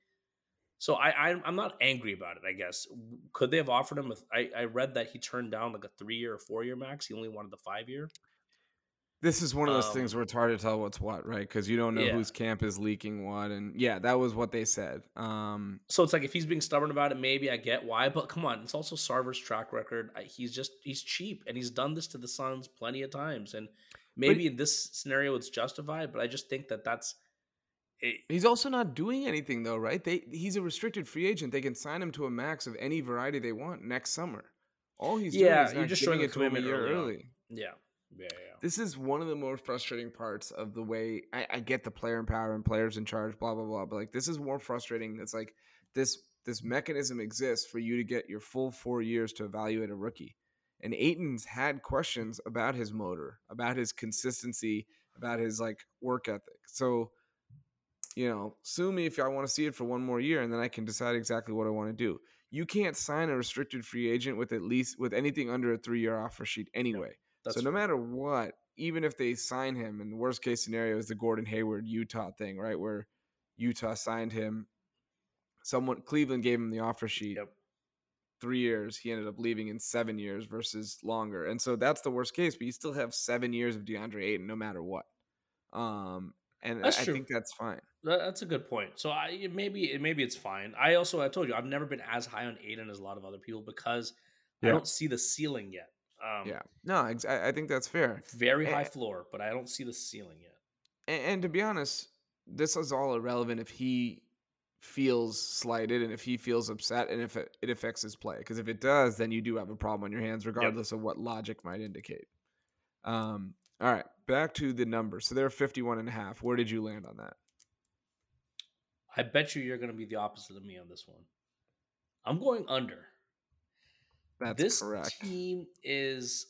So I, I am not angry about it. I guess could they have offered him? A, I I read that he turned down like a three year or four year max. He only wanted the five year. This is one of those um, things where it's hard to tell what's what, right? Because you don't know yeah. whose camp is leaking what, and yeah, that was what they said. Um, so it's like if he's being stubborn about it, maybe I get why, but come on, it's also Sarver's track record. He's just he's cheap, and he's done this to the Suns plenty of times, and maybe but, in this scenario it's justified. But I just think that that's. It, he's also not doing anything though, right? They he's a restricted free agent. They can sign him to a max of any variety they want next summer. All he's yeah, doing is you're just showing it to him a year early. early. Yeah. Yeah, yeah. This is one of the more frustrating parts of the way I, I get the player in power and players in charge, blah blah blah. But like this is more frustrating. It's like this this mechanism exists for you to get your full four years to evaluate a rookie. And Ayton's had questions about his motor, about his consistency, about his like work ethic. So, you know, sue me if I want to see it for one more year, and then I can decide exactly what I want to do. You can't sign a restricted free agent with at least with anything under a three year offer sheet anyway. That's so no matter what, even if they sign him, and the worst case scenario is the Gordon Hayward Utah thing, right? Where Utah signed him, someone Cleveland gave him the offer sheet. Yep. Three years, he ended up leaving in seven years versus longer, and so that's the worst case. But you still have seven years of DeAndre Ayton, no matter what. Um, and that's I, I think that's fine. That's a good point. So I maybe maybe it's fine. I also I told you I've never been as high on Ayton as a lot of other people because yeah. I don't see the ceiling yet. Um, yeah, no, I, I think that's fair. Very high and, floor, but I don't see the ceiling yet. And, and to be honest, this is all irrelevant if he feels slighted and if he feels upset and if it, it affects his play. Because if it does, then you do have a problem on your hands, regardless yep. of what logic might indicate. Um, all right, back to the numbers. So they're 51 and a half. Where did you land on that? I bet you you're going to be the opposite of me on this one. I'm going under. That's this correct. team is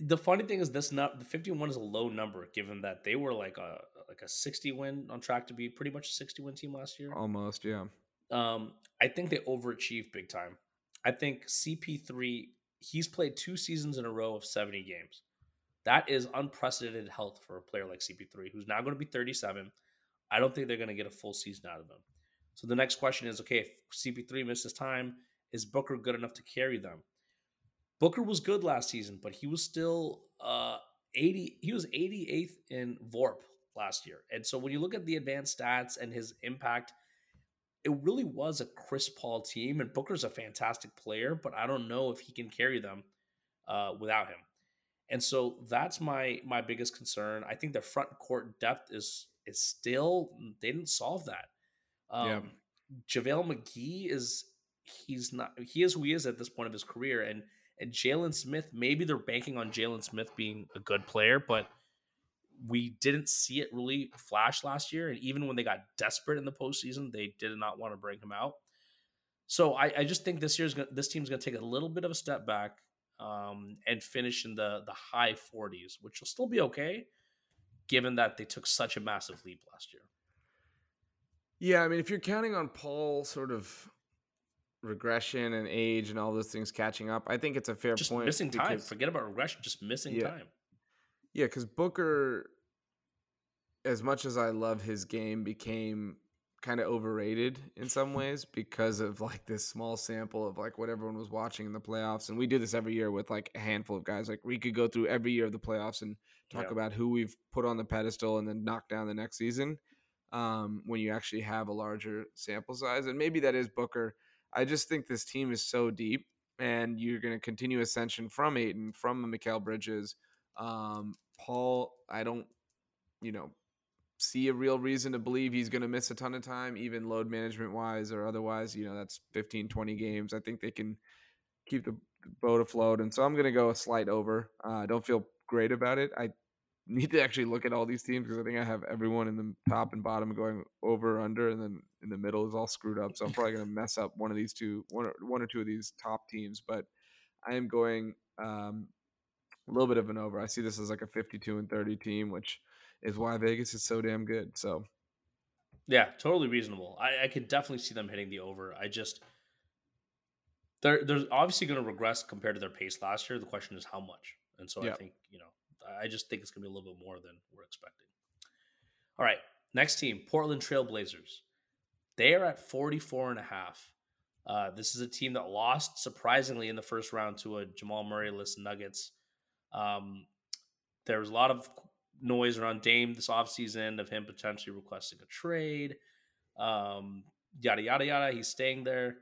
the funny thing is this not the 51 is a low number given that they were like a like a 60 win on track to be pretty much a 60 win team last year. Almost, yeah. Um, I think they overachieved big time. I think CP3 he's played two seasons in a row of 70 games. That is unprecedented health for a player like CP3 who's now going to be 37. I don't think they're going to get a full season out of him. So the next question is okay, if CP3 misses time, is Booker good enough to carry them? Booker was good last season, but he was still uh 80 he was 88th in VORP last year. And so when you look at the advanced stats and his impact, it really was a Chris Paul team and Booker's a fantastic player, but I don't know if he can carry them uh, without him. And so that's my my biggest concern. I think the front court depth is is still they didn't solve that. Um yeah. JaVale McGee is he's not he is who he is at this point of his career. And and Jalen Smith, maybe they're banking on Jalen Smith being a good player, but we didn't see it really flash last year. And even when they got desperate in the postseason, they did not want to bring him out. So I, I just think this year's gonna, this team's going to take a little bit of a step back um, and finish in the the high 40s, which will still be okay, given that they took such a massive leap last year. Yeah, I mean, if you're counting on Paul sort of regression and age and all those things catching up. I think it's a fair point. just point. Missing because, time. Forget about regression. Just missing yeah. time. Yeah, because Booker, as much as I love his game, became kind of overrated in some ways because of like this small sample of like what everyone was watching in the playoffs. And we do this every year with like a handful of guys. Like we could go through every year of the playoffs and talk yeah. about who we've put on the pedestal and then knock down the next season. Um, when you actually have a larger sample size, and maybe that is Booker I just think this team is so deep, and you're going to continue ascension from Ayton, from Mikal Bridges, um, Paul. I don't, you know, see a real reason to believe he's going to miss a ton of time, even load management wise or otherwise. You know, that's 15, 20 games. I think they can keep the boat afloat, and so I'm going to go a slight over. I uh, don't feel great about it. I need to actually look at all these teams because I think I have everyone in the top and bottom going over under, and then in the middle is all screwed up. So I'm probably going to mess up one of these two, one or, one or two of these top teams. But I am going um, a little bit of an over. I see this as like a 52 and 30 team, which is why Vegas is so damn good. So yeah, totally reasonable. I, I could definitely see them hitting the over. I just they're they're obviously going to regress compared to their pace last year. The question is how much. And so yeah. I think you know I just think it's going to be a little bit more than we're expecting. All right, next team, Portland Trailblazers. They are at 44 and a half. Uh, this is a team that lost surprisingly in the first round to a Jamal Murray-less Nuggets. Um, there was a lot of noise around Dame this offseason of him potentially requesting a trade. Um, yada yada yada. He's staying there.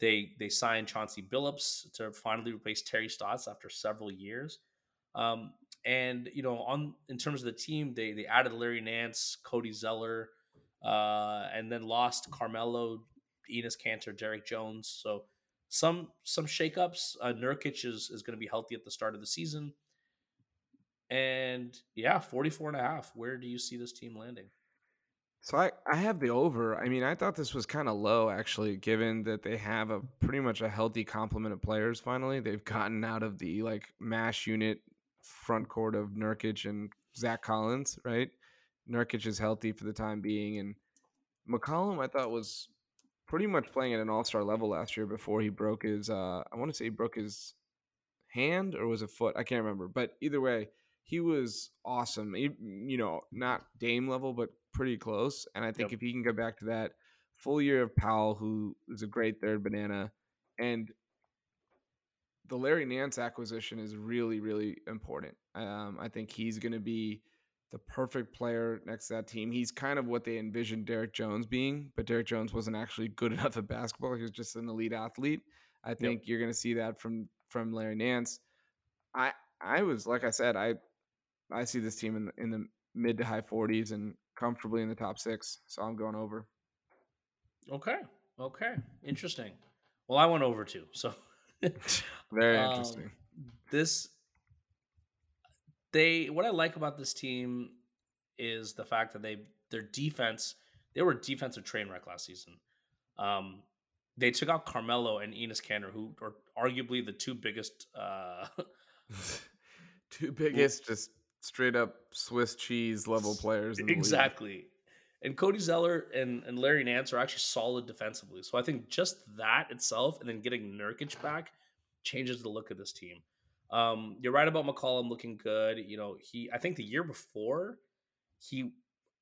They they signed Chauncey Billups to finally replace Terry Stotts after several years. Um, and you know, on in terms of the team, they they added Larry Nance, Cody Zeller, uh, and then lost Carmelo, Enes Kanter, Derrick Jones. So some some shakeups. Uh, Nurkic is is going to be healthy at the start of the season. And yeah, 44 and a half. Where do you see this team landing? So I, I have the over. I mean, I thought this was kind of low actually, given that they have a pretty much a healthy complement of players. Finally, they've gotten out of the like mash unit front court of Nurkic and Zach Collins. Right, Nurkic is healthy for the time being, and McCollum I thought was pretty much playing at an all star level last year before he broke his. Uh, I want to say he broke his hand or was it foot? I can't remember, but either way, he was awesome. He, you know, not Dame level, but pretty close. And I think yep. if he can go back to that full year of Powell, who is a great third banana, and the Larry Nance acquisition is really, really important. Um, I think he's going to be the perfect player next to that team. He's kind of what they envisioned Derrick Jones being, but Derrick Jones wasn't actually good enough at basketball. He was just an elite athlete. I think yep. you're going to see that from from Larry Nance. I I was like I said, I I see this team in the, in the mid to high 40s and comfortably in the top six. So I'm going over. Okay. Okay. Interesting. Well, I went over too. So very um, interesting. This they what I like about this team is the fact that they their defense they were a defensive train wreck last season. Um, they took out Carmelo and Enes Kanter, who are arguably the two biggest, uh, two biggest, just straight up Swiss cheese level players. exactly. League. And Cody Zeller and, and Larry Nance are actually solid defensively. So I think just that itself, and then getting Nurkic back, changes the look of this team. Um, you're right about McCollum looking good. You know, he I think the year before he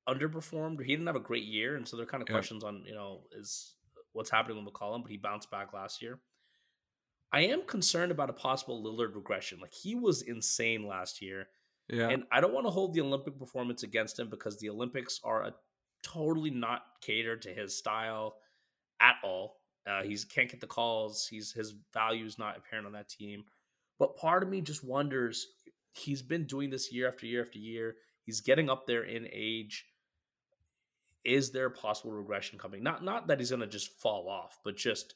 underperformed. or He didn't have a great year, and so there are kind of questions on you know is what's happening with McCollum, but he bounced back last year. I am concerned about a possible Lillard regression. Like he was insane last year. Yeah. And I don't want to hold the Olympic performance against him because the Olympics are a totally not catered to his style at all. Uh, he's can't get the calls. He's his value is not apparent on that team. But part of me just wonders. He's been doing this year after year after year. He's getting up there in age. Is there a possible regression coming? Not not that he's going to just fall off, but just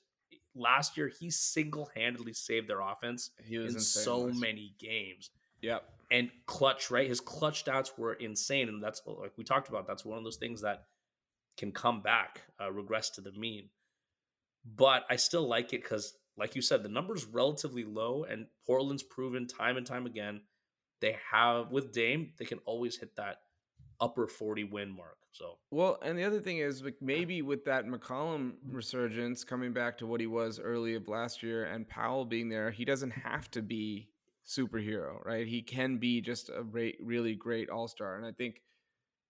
last year he single handedly saved their offense in so many games. Yep and clutch, right? His clutch stats were insane, and that's like we talked about. That's one of those things that can come back, uh, regress to the mean. But I still like it because, like you said, the number's relatively low, and Portland's proven time and time again they have with Dame they can always hit that upper forty win mark. So well, and the other thing is like maybe with that McCollum resurgence coming back to what he was early of last year, and Powell being there, he doesn't have to be superhero, right? He can be just a re- really great all star. And I think,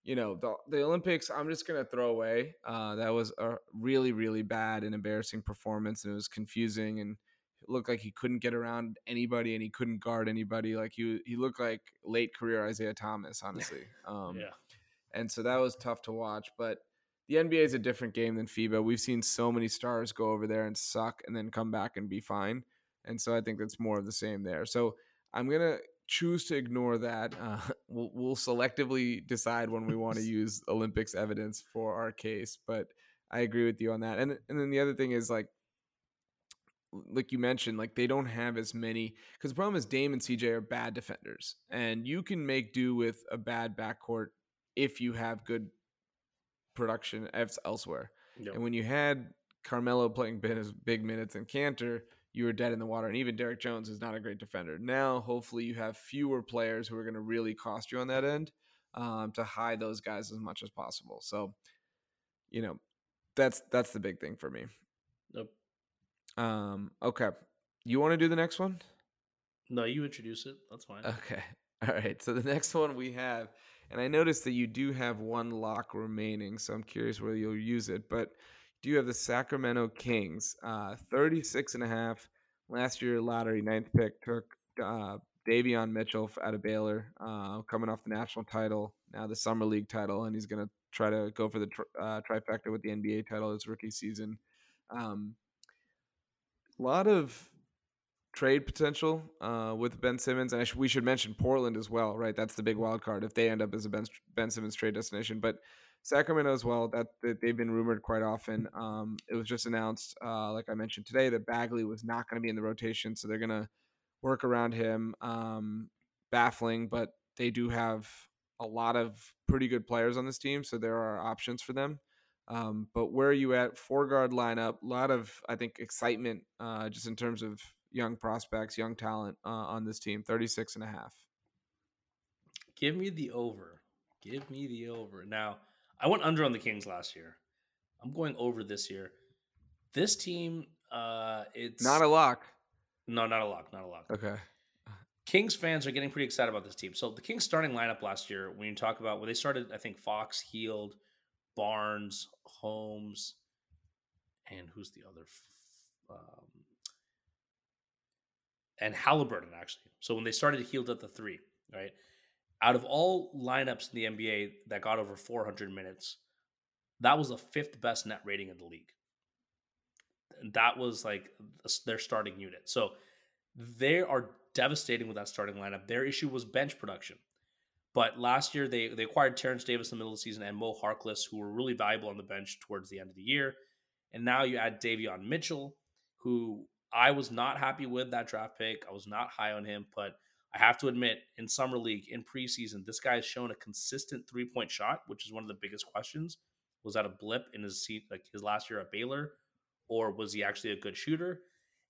you know, the, the Olympics, I'm just going to throw away. Uh, that was a really, really bad and embarrassing performance. And it was confusing and it looked like he couldn't get around anybody and he couldn't guard anybody. Like he, he looked like late career Isaiah Thomas, honestly. Um, yeah. And so that was tough to watch. But the NBA is a different game than FIBA. We've seen so many stars go over there and suck and then come back and be fine. And so I think that's more of the same there. So I'm gonna choose to ignore that. Uh, we'll, we'll selectively decide when we want to use Olympics evidence for our case, but I agree with you on that. And and then the other thing is like like you mentioned, like they don't have as many because the problem is Dame and CJ are bad defenders, and you can make do with a bad backcourt if you have good production elsewhere. Yep. And when you had Carmelo playing big minutes and Kanter, you were dead in the water. And even Derrick Jones is not a great defender. Now, hopefully, you have fewer players who are going to really cost you on that end um, to hide those guys as much as possible. So, you know, that's that's the big thing for me. Nope. Um. Okay. You want to do the next one? No, you introduce it. That's fine. Okay. All right. So the next one we have, and I noticed that you do have one lock remaining, so I'm curious whether you'll use it. But do you have the Sacramento Kings, uh, 36 and a half. Last year, lottery ninth pick took uh, Davion Mitchell out of Baylor, uh, coming off the national title, now the summer league title, and he's going to try to go for the tri- uh, trifecta with the NBA title his rookie season. Um, a lot of trade potential uh, with Ben Simmons, and sh- we should mention Portland as well, right? That's the big wild card if they end up as a Ben, ben Simmons trade destination. But Sacramento as well, that, that they've been rumored quite often. Um, it was just announced, uh, like I mentioned today, that Bagley was not going to be in the rotation, so they're going to work around him. Um, baffling, but they do have a lot of pretty good players on this team, so there are options for them. Um, but where are you at? Four guard lineup, a lot of I think excitement uh, just in terms of young prospects, young talent uh, on this team. 36 and a half. Give me the over. Give me the over. Now, I went under on the Kings last year. I'm going over this year. This team, uh, it's not a lock. No, not a lock. Not a lock. Okay. Kings fans are getting pretty excited about this team. So the Kings starting lineup last year, when you talk about when they started, I think Fox, Hield, Barnes, Holmes, and who's the other? Um, and Halliburton actually. So when they started Hield at the three, right? Out of all lineups in the NBA that got over 400 minutes, that was the fifth best net rating in the league. That was like their starting unit. So they are devastating with that starting lineup. Their issue was bench production. But last year they they acquired Terence Davis in the middle of the season and Mo Harkless, who were really valuable on the bench towards the end of the year. And now you add Davion Mitchell, who I was not happy with that draft pick. I was not high on him, but I have to admit, in summer league, in preseason, this guy has shown a consistent three point shot, which is one of the biggest questions. Was that a blip in his seat, like his last year at Baylor, or was he actually a good shooter?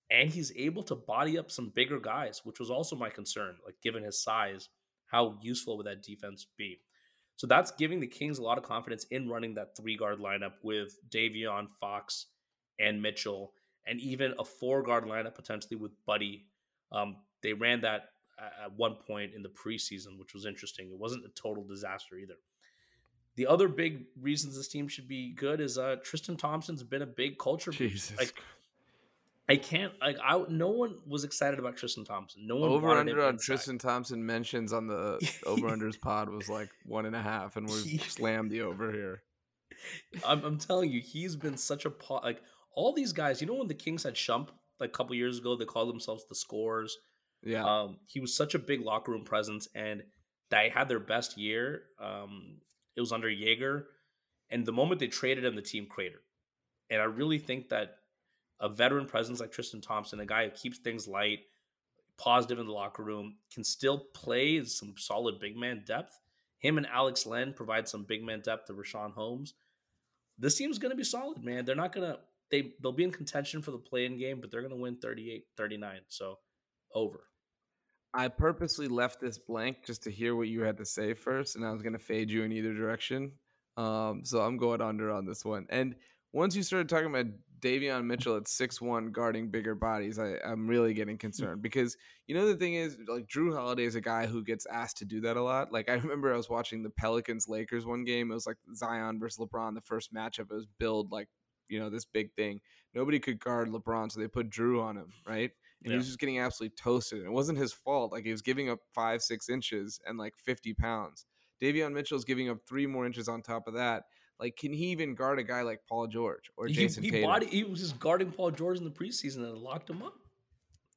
And he's able to body up some bigger guys, which was also my concern. Like given his size, how useful would that defense be? So that's giving the Kings a lot of confidence in running that three guard lineup with Davion, Fox, and Mitchell and even a four guard lineup potentially with Buddy. Um, they ran that at one point in the preseason, which was interesting. It wasn't a total disaster either. The other big reasons this team should be good is uh, Tristan Thompson's been a big culture. Jesus. Like, I can't like I no one was excited about Tristan Thompson. No one over under on. Tristan Thompson mentions on the over unders pod was like one and a half, and we slammed the over here. I'm, I'm telling you, he's been such a po- like all these guys, you know, when the Kings had Shump like a couple years ago, they called themselves the Scorers. Yeah. Um, he was such a big locker room presence, and they had their best year. Um, it was under Joerger, and the moment they traded him, the team cratered. And I really think that a veteran presence like Tristan Thompson, a guy who keeps things light, positive in the locker room, can still play some solid big man depth. Him and Alex Len provide some big man depth to Richaun Holmes. This team's going to be solid, man. They're not going to they they'll be in contention for the play-in game, but they're going to win 38-39. So over. I purposely left this blank just to hear what you had to say first, and I was going to fade you in either direction. Um, so I'm going under on this one. And once you started talking about Davion Mitchell at six one guarding bigger bodies, I, I'm really getting concerned because you know the thing is like Jrue Holiday is a guy who gets asked to do that a lot. Like I remember I was watching the Pelicans Lakers one game. It was like Zion versus LeBron, the first matchup. It was build like you know this big thing. Nobody could guard LeBron, so they put Jrue on him, right? And yeah. he was just getting absolutely toasted. And it wasn't his fault. Like he was giving up five, six inches and like 50 pounds. Davion Mitchell's giving up three more inches on top of that. Like, can he even guard a guy like Paul George or Jayson he, he Tatum? Body, he was just guarding Paul George in the preseason and locked him up.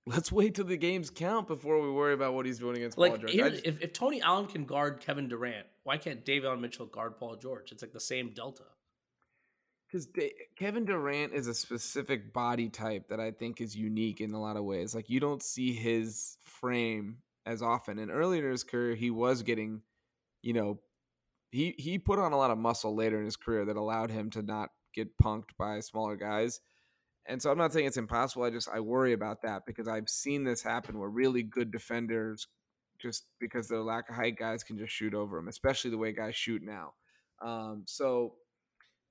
Let's wait till the games count before we worry about what he's doing against like, Paul George. Just, if, if Tony Allen can guard Kevin Durant, why can't Davion Mitchell guard Paul George? It's like the same delta because Kevin Durant is a specific body type that I think is unique in a lot of ways. Like you don't see his frame as often. And earlier in his career, he was getting, you know, he he put on a lot of muscle later in his career that allowed him to not get punked by smaller guys. And so I'm not saying it's impossible. I just I worry about that because I've seen this happen where really good defenders, just because their lack of height, guys can just shoot over them, especially the way guys shoot now. Um, so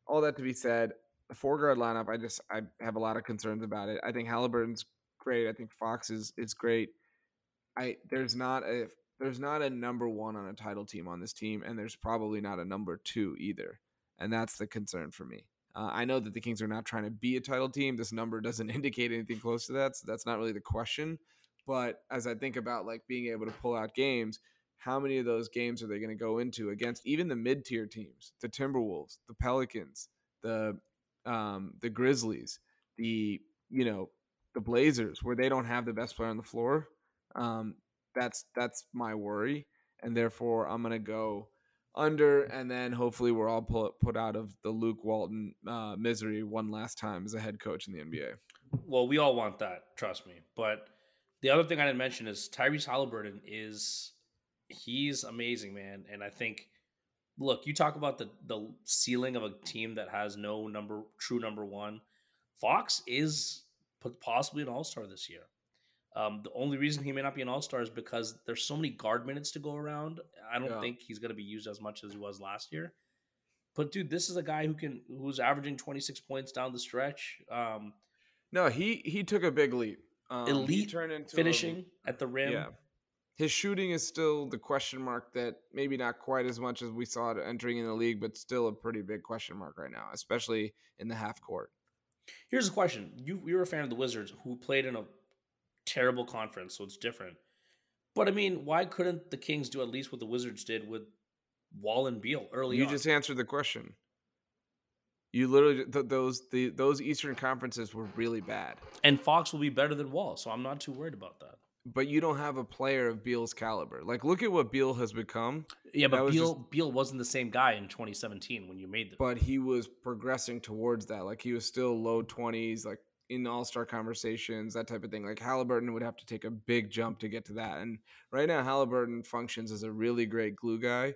all that to be said, the four guard lineup, I just I have a lot of concerns about it. I think Halliburton's great. I think Fox is is great. I there's not a there's not a number one on a title team on this team, and there's probably not a number two either, and that's the concern for me. Uh, I know that the Kings are not trying to be a title team. This number doesn't indicate anything close to that, so that's not really the question. But as I think about like being able to pull out games, how many of those games are they going to go into against even the mid tier teams, the Timberwolves, the Pelicans, the um, the Grizzlies, the you know the Blazers, where they don't have the best player on the floor. Um, that's that's my worry, and therefore I'm going to go under, and then hopefully we're all put put out of the Luke Walton uh, misery one last time as a head coach in the NBA. Well, we all want that, trust me. But the other thing I didn't mention is Tyrese Halliburton is he's amazing, man. And I think, look, you talk about the the ceiling of a team that has no number true number one. Fox is possibly an all star this year. Um, the only reason he may not be an all star is because there's so many guard minutes to go around. I don't yeah. think he's going to be used as much as he was last year. But dude, this is a guy who can who's averaging 26 points down the stretch. Um, no, he he took a big leap. Um, elite finishing a, at the rim. Yeah. His shooting is still the question mark that maybe not quite as much as we saw it entering in the league, but still a pretty big question mark right now, especially in the half court. Here's a question: You you're a fan of the Wizards who played in a terrible conference, so it's different. But I mean, why couldn't the Kings do at least what the Wizards did with Wall and Beal early? You on? just answered the question. You literally th- those the those Eastern conferences were really bad, and Fox will be better than Wall, so I'm not too worried about that. But you don't have a player of Beal's caliber. Like, look at what Beal has become. Yeah, but Beal just, Beal wasn't the same guy in 2017 when you made the. But he was progressing towards that. Like he was still low 20s, like in all star conversations, that type of thing. Like Halliburton would have to take a big jump to get to that. And right now, Halliburton functions as a really great glue guy.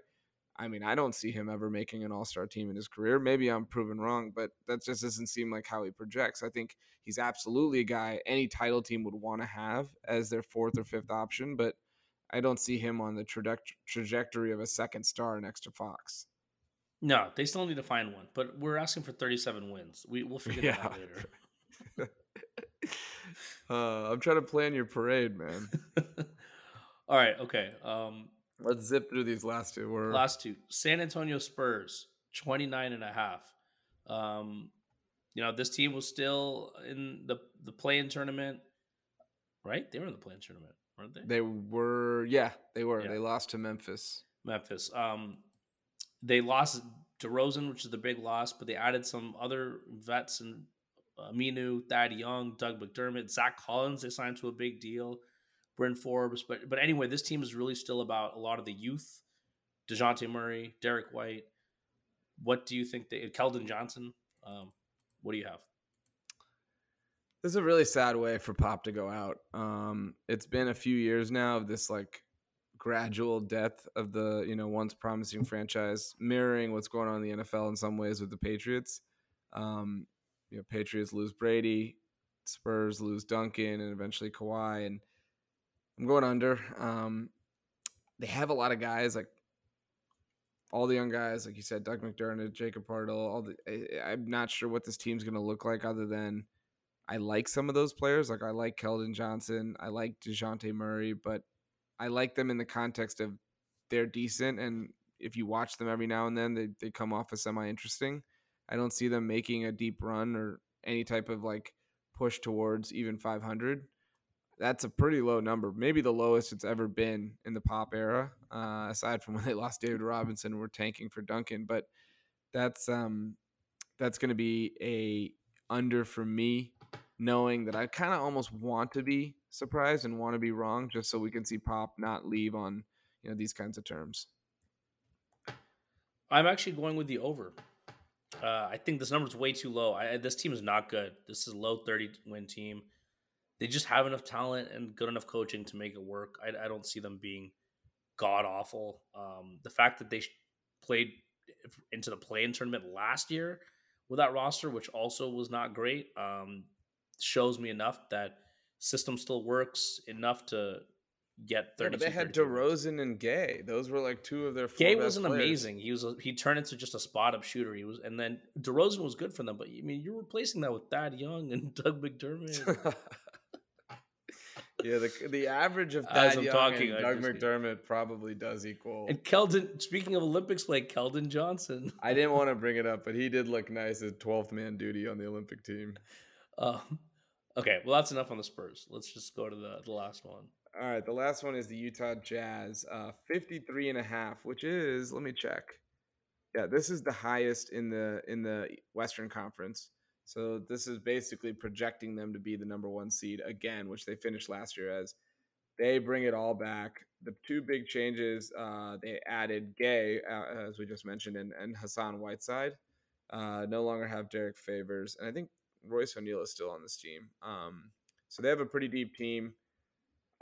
I mean, I don't see him ever making an all star team in his career. Maybe I'm proven wrong, but that just doesn't seem like how he projects. I think he's absolutely a guy any title team would want to have as their fourth or fifth option, but I don't see him on the trajectory of a second star next to Fox. No, they still need to find one, but we're asking for 37 wins. We, we'll figure yeah. that out later. uh, I'm trying to plan your parade, man. All right, okay. Um, Let's zip through these last two. We're... Last two. San Antonio Spurs, 29 and a half. Um, you know, this team was still in the, the play-in tournament, right? They were in the play-in tournament, weren't they? They were, yeah, they were. Yeah. They lost to Memphis. Memphis. Um, they lost DeRozan, which is the big loss, but they added some other vets and Aminu, Thad Young, Doug McDermott, Zach Collins. They signed to a big deal. Bryn Forbes, but but anyway, this team is really still about a lot of the youth. Dejounte Murray, Derrick White. What do you think? They, Keldon Johnson. Um, what do you have? This is a really sad way for Pop to go out. Um, it's been a few years now of this like gradual death of the you know once promising franchise, mirroring what's going on in the NFL in some ways with the Patriots. Um, you know, Patriots lose Brady, Spurs lose Duncan, and eventually Kawhi. And I'm going under. Um, they have a lot of guys like all the young guys, like you said, Doug McDermott, Jakob Poeltl. All the I, I'm not sure what this team's going to look like, other than I like some of those players. Like I like Keldon Johnson, I like Dejounte Murray, but I like them in the context of they're decent, and if you watch them every now and then, they they come off as semi interesting. I don't see them making a deep run or any type of like push towards even 500. That's a pretty low number, maybe the lowest it's ever been in the pop era, uh, aside from when they lost David Robinson were tanking for Duncan. But that's um, that's going to be a under for me, knowing that I kind of almost want to be surprised and want to be wrong, just so we can see Pop not leave on you know these kinds of terms. I'm actually going with the over. Uh, I think this number is way too low. I, this team is not good. This is a low 30 win team. They just have enough talent and good enough coaching to make it work. I, I don't see them being god awful. Um, the fact that they played into the play-in tournament last year with that roster, which also was not great, um, shows me enough that system still works enough to get 30. Yeah, they had DeRozan and Gay. Those were like two of their. Gay wasn't players. amazing. He was a, he turned into just a spot up shooter. He was, and then DeRozan was good for them. But I mean, you're replacing that with Thad Young and Doug McDermott. Yeah, the the average of As I'm Young talking, and Doug McDermott probably does equal. And Keldon, speaking of Olympics play, Keldon Johnson. I didn't want to bring it up, but he did look nice as 12th man duty on the Olympic team. Um, okay, well that's enough on the Spurs. Let's just go to the, the last one. All right, the last one is the Utah Jazz, uh, 53 and a half, which is, let me check. Yeah, this is the highest in the in the Western Conference. So this is basically projecting them to be the number 1 seed again, which they finished last year as. They bring it all back. The two big changes, uh, they added Gay, uh, as we just mentioned, and, and Hassan Whiteside. Uh, no longer have Derrick Favors, and I think Royce O'Neale is still on this team. Um, so they have a pretty deep team.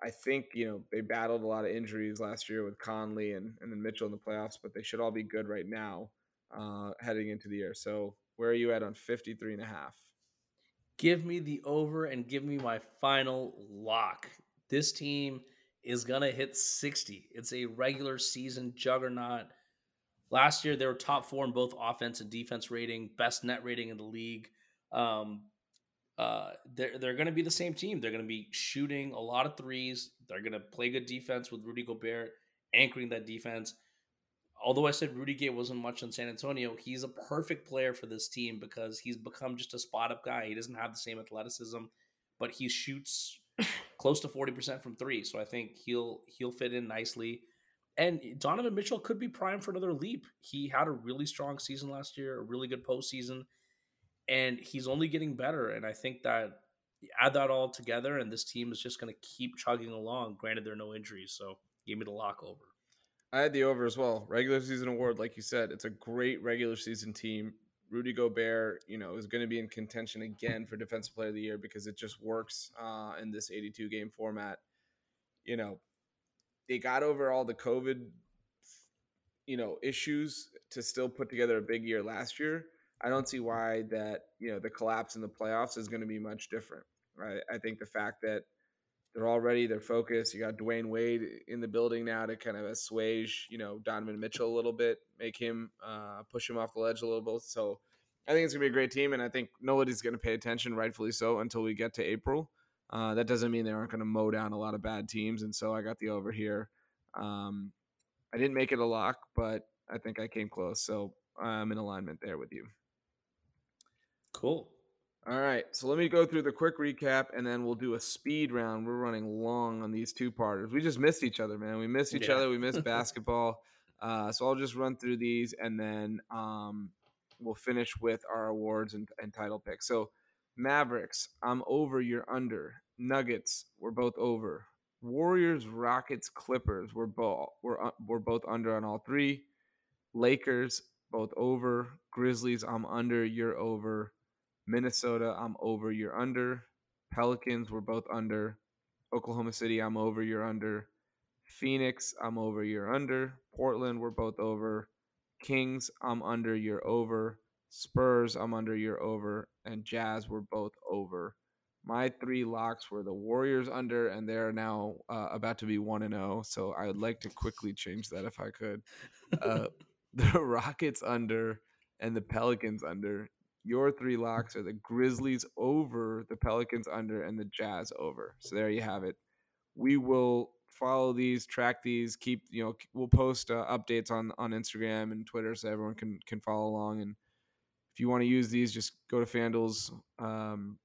I think you know they battled a lot of injuries last year with Conley and, and then Mitchell in the playoffs, but they should all be good right now uh, heading into the year. So where are you at on 53 and a half? Give me the over and give me my final lock. This team is going to hit 60. It's a regular season juggernaut. Last year, they were top four in both offense and defense rating, best net rating in the league. Um, uh, they're they're going to be the same team. They're going to be shooting a lot of threes. They're going to play good defense with Rudy Gobert anchoring that defense. Although I said Rudy Gay wasn't much in San Antonio, he's a perfect player for this team because he's become just a spot up guy. He doesn't have the same athleticism, but he shoots close to 40% from 3. So I think he'll he'll fit in nicely. And Donovan Mitchell could be primed for another leap. He had a really strong season last year, a really good postseason, and he's only getting better. And I think that add that all together, and this team is just going to keep chugging along. Granted, there are no injuries, so give me the lock over. I had the over as well. Regular season award, like you said, it's a great regular season team. Rudy Gobert, you know, is going to be in contention again for Defensive Player of the Year because it just works uh, in this 82 game format. You know, they got over all the COVID, you know, issues to still put together a big year last year. I don't see why that you know the collapse in the playoffs is going to be much different. Right? I think the fact that they're already they're focused. You got Dwyane Wade in the building now to kind of assuage, you know, Donovan Mitchell a little bit, make him uh, push him off the ledge a little bit. So I think it's gonna be a great team, and I think nobody's gonna pay attention, rightfully so, until we get to April. Uh, that doesn't mean they aren't gonna mow down a lot of bad teams, and so I got the over here. Um, I didn't make it a lock, but I think I came close, so I'm in alignment there with you. Cool. All right, so let me go through the quick recap, and then we'll do a speed round. We're running long on these two parters. We just missed each other, man. We missed each Yeah. other. We missed basketball. Uh, so I'll just run through these, and then um, we'll finish with our awards and, and title picks. So Mavericks, I'm over. You're under. Nuggets, we're both over. Warriors, Rockets, Clippers, we're both we're uh, we're both under on all three. Lakers, both over. Grizzlies, I'm under. You're over. Minnesota, I'm over, you're under. Pelicans, we're both under. Oklahoma City, I'm over, you're under. Phoenix, I'm over, you're under. Portland, we're both over. Kings, I'm under, you're over. Spurs, I'm under, you're over. And Jazz, we're both over. My three locks were the Warriors under, and they're now uh, about to be 1 and 0. So I would like to quickly change that if I could. Uh, the Rockets under and the Pelicans under. Your three locks are the Grizzlies over, the Pelicans under, and the Jazz over. So there you have it. We will follow these, track these, keep you know we'll post uh, updates on on Instagram and Twitter so everyone can can follow along. And if you want to use these, just go to FanDuel's um,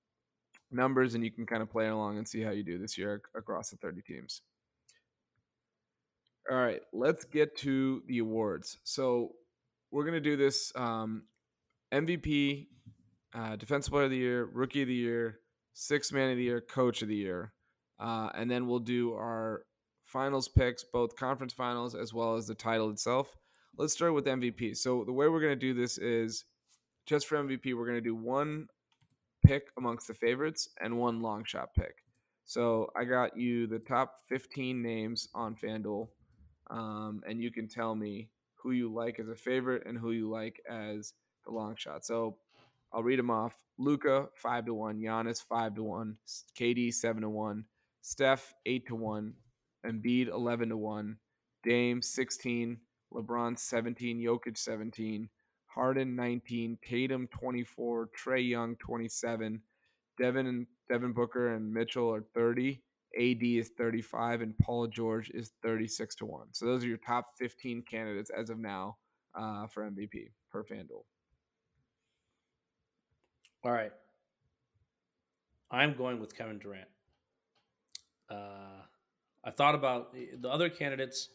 numbers and you can kind of play along and see how you do this year across the 30 teams. All right, let's get to the awards. So we're gonna do this um, MVP, uh, Defensive Player of the Year, Rookie of the Year, Sixth Man of the Year, Coach of the Year, uh, and then we'll do our finals picks, both conference finals as well as the title itself. Let's start with MVP. So the way we're gonna do this is just for MVP, we're gonna do one pick amongst the favorites and one long shot pick. So I got you the top 15 names on FanDuel, um, and you can tell me who you like as a favorite and who you like as the long shot. So I'll read them off. Luka five to one, Giannis five to one, KD seven to one, Steph eight to one, Embiid eleven to one, Dame sixteen, LeBron seventeen, Jokic seventeen, Harden 19, Tatum 24, Trae Young 27, Devin and Devin Booker and Mitchell are 30, AD is 35, and Paul George is 36 to 1. So those are your top 15 candidates as of now uh, for MVP per FanDuel. All right. I'm going with Kevin Durant. Uh, I thought about the other candidates.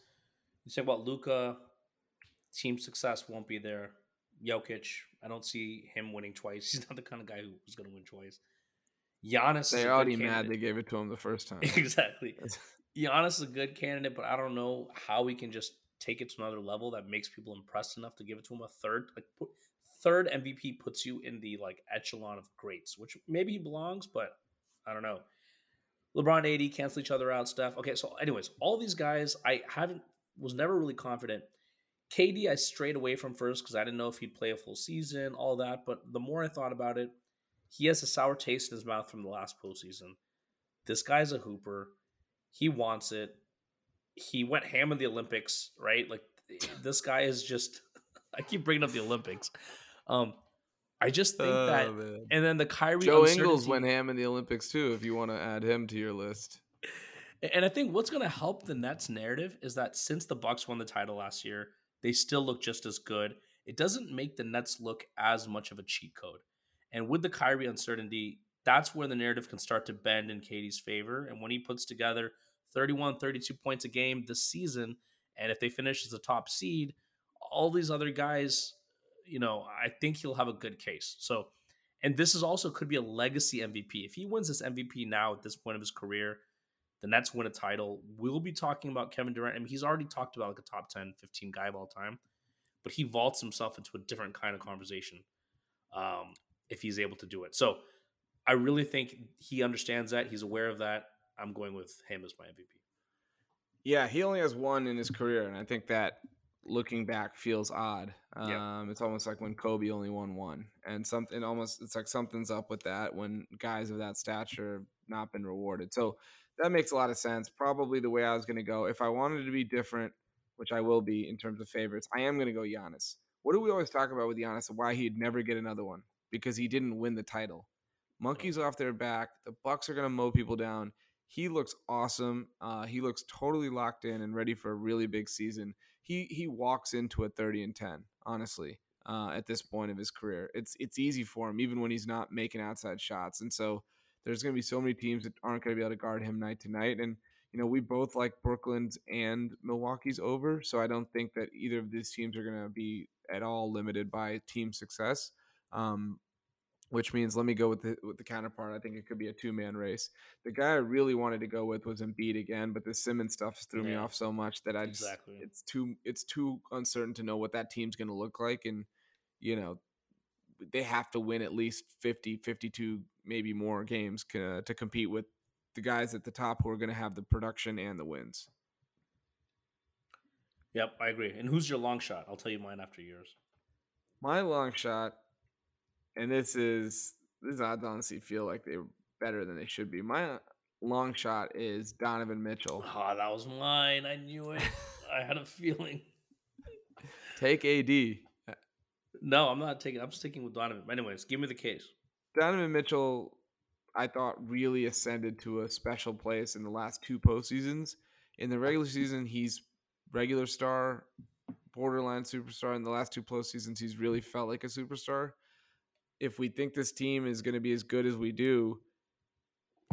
You said about Luka, team success won't be there. Jokic, I don't see him winning twice. He's not the kind of guy who's going to win twice. Giannis, they already mad they gave it to him the first time. exactly. Giannis is a good candidate, but I don't know how we can just take it to another level that makes people impressed enough to give it to him a third. Like put, third MVP puts you in the like echelon of greats, which maybe he belongs, but I don't know. LeBron, AD cancel each other out stuff. Okay, so anyways, all these guys I haven't was never really confident. KD I strayed away from first because I didn't know if he'd play a full season, all that. But the more I thought about it, he has a sour taste in his mouth from the last postseason. This guy's a hooper. He wants it. He went ham in the Olympics, right? Like this guy is just. I keep bringing up the Olympics. Um, I just think oh, that, man. and then the Kyrie. Joe Ingles went ham in the Olympics too. If you want to add him to your list, and I think what's going to help the Nets narrative is that since the Bucks won the title last year, they still look just as good. It doesn't make the Nets look as much of a cheat code. And with the Kyrie uncertainty, that's where the narrative can start to bend in KD's favor. And when he puts together 31, 32 points a game this season, and if they finish as a top seed, all these other guys you know, I think he'll have a good case. So, and this is also could be a legacy MVP. If he wins this MVP now at this point of his career, the Nets win a title. We'll be talking about Kevin Durant. I mean, he's already talked about like a top 10, 15 guy of all time, but he vaults himself into a different kind of conversation um, if he's able to do it. So I really think he understands that. He's aware of that. I'm going with him as my MVP. Yeah, he only has one in his career, and I think that looking back feels odd. Um. It's almost like when Kobe only won one, and something almost it's like something's up with that when guys of that stature have not been rewarded. So that makes a lot of sense. Probably the way I was going to go. If I wanted to be different, which I will be in terms of favorites, I am going to go Giannis. What do we always talk about with Giannis? Why he'd never get another one? Because he didn't win the title. Monkeys off their back. The Bucks are going to mow people down. He looks awesome. Uh, he looks totally locked in and ready for a really big season he he walks into a 30 and 10 honestly uh, at this point of his career. It's it's easy for him even when he's not making outside shots and so there's going to be so many teams that aren't going to be able to guard him night to night and you know we both like brooklyn's and milwaukee's over so i don't think that either of these teams are going to be at all limited by team success. Um, which means let me go with the with the counterpart. I think it could be a two man race. The guy I really wanted to go with was Embiid again, but the Simmons stuff threw yeah, me off so much that I just exactly. it's too it's too uncertain to know what that team's going to look like and you know they have to win at least 50 52 maybe more games to compete with the guys at the top who are going to have the production and the wins. Yep, I agree. And who's your long shot? I'll tell you mine after yours. My long shot and this is this odds honestly feel like they're better than they should be. My long shot is Donovan Mitchell. Oh, that was mine. I knew it. I had a feeling. Take AD. Uh, no, I'm not taking. I'm sticking with Donovan. Anyways, give me the case. Donovan Mitchell, I thought really ascended to a special place in the last two postseasons. In the regular season, he's regular star, borderline superstar. In the last two postseasons, he's really felt like a superstar if we think this team is going to be as good as we do,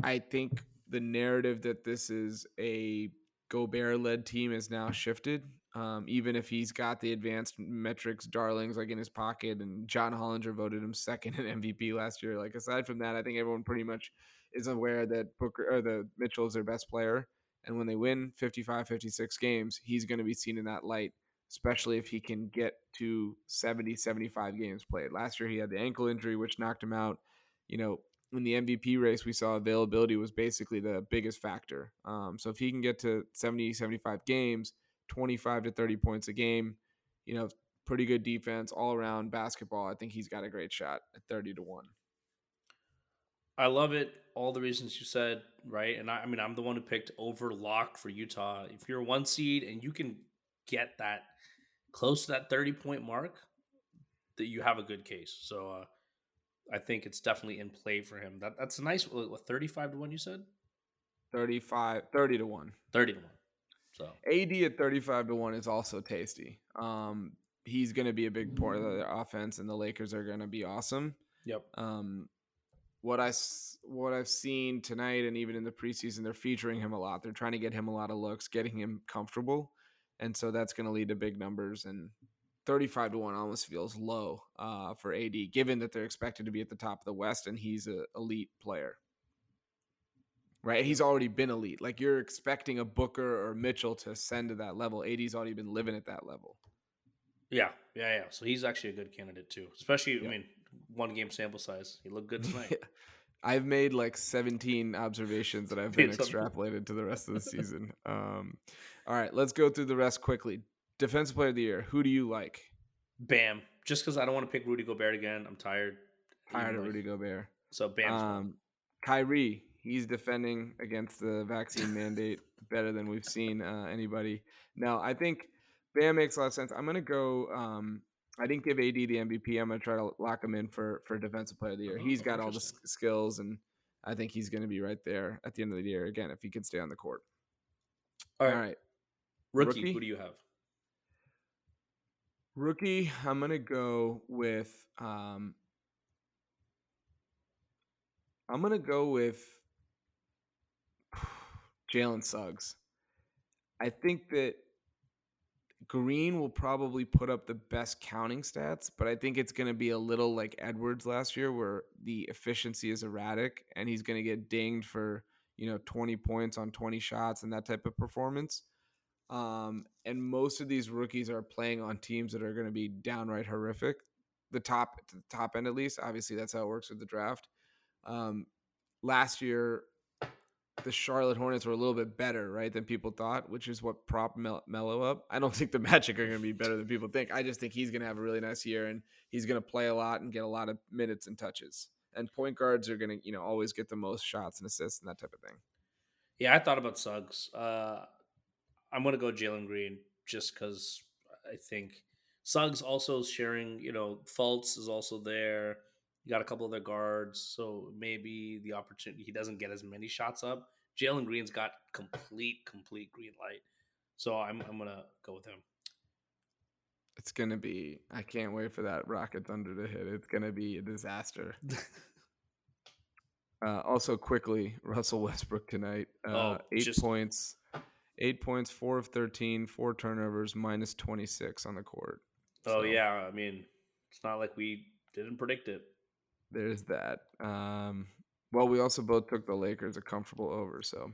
I think the narrative that this is a Gobert led team is now shifted. Um, even if he's got the advanced metrics darlings like in his pocket, and John Hollinger voted him second in MVP last year. Like aside from that, I think everyone pretty much is aware that Booker or the Mitchell is their best player. And when they win 55, 56 games, he's going to be seen in that light especially if he can get to 70, 75 games played. Last year, he had the ankle injury, which knocked him out. You know, in the MVP race, we saw availability was basically the biggest factor. Um, so if he can get to 70, 75 games, 25 to 30 points a game, you know, pretty good defense all around basketball, I think he's got a great shot at 30 to 1. I love it. All the reasons you said, right? And I, I mean, I'm the one who picked over lock for Utah. If you're one seed and you can get that close to that 30 point mark, that you have a good case. So uh, I think it's definitely in play for him. That that's a nice what 35 to 1 you said? 35, 30 to 1. 30 to 1. So AD at 35 to 1 is also tasty. Um, he's going to be a big part of the offense, and the Lakers are going to be awesome. Yep. Um, what I what I've seen tonight, and even in the preseason, they're featuring him a lot. They're trying to get him a lot of looks, getting him comfortable, and so that's going to lead to big numbers. And 35 to one almost feels low uh, for AD, given that they're expected to be at the top of the West, and he's an elite player. Right, he's already been elite. Like you're expecting a Booker or Mitchell to ascend to that level. AD's already been living at that level. Yeah, yeah, yeah. So he's actually a good candidate too. Especially, I mean, one game sample size. He looked good tonight. I've made like 17 observations that I've been extrapolated to the rest of the season. Um, all right, let's go through the rest quickly. Defensive player of the year. Who do you like? Bam. Just because I don't want to pick Rudy Gobert again. I'm tired. Tired of Rudy Gobert. So Bam. Um, Kyrie. He's defending against the vaccine mandate better than we've seen uh, anybody. Now, I think Bam makes a lot of sense. I'm gonna go. Um, I didn't give AD the MVP. I'm gonna try to lock him in for for defensive player of the year. Oh, he's got all the skills, and I think he's gonna be right there at the end of the year again if he can stay on the court. All right. All right. Rookie, Rookie, who do you have? Rookie, I'm gonna go with. Um, I'm gonna go with Jalen Suggs. I think that Green will probably put up the best counting stats, but I think it's going to be a little like Edwards last year, where the efficiency is erratic, and he's going to get dinged for you know 20 points on 20 shots and that type of performance. Um, and most of these rookies are playing on teams that are going to be downright horrific. The top, the top end at least. Obviously, that's how it works with the draft. Um, last year, the Charlotte Hornets were a little bit better, right, than people thought, which is what prop Mel- Melo up. I don't think the Magic are going to be better than people think. I just think he's going to have a really nice year and he's going to play a lot and get a lot of minutes and touches. And point guards are going to, you know, always get the most shots and assists and that type of thing. Yeah, I thought about Suggs. Uh, I'm going to go Jalen Green just because I think Suggs also sharing, you know, Fultz is also there. You got a couple of their guards, so maybe the opportunity he doesn't get as many shots up. Jalen Green's got complete, complete green light, so I'm I'm gonna go with him. It's gonna be. I can't wait for that Rocket Thunder to hit. It's gonna be a disaster. uh, also, quickly, Russell Westbrook tonight. Uh, oh, eight just... points, eight points, four of 13, four turnovers, minus 26 on the court. Oh, so, yeah. I mean, it's not like we didn't predict it there's that. Um, well, we also both took the Lakers a comfortable over. So,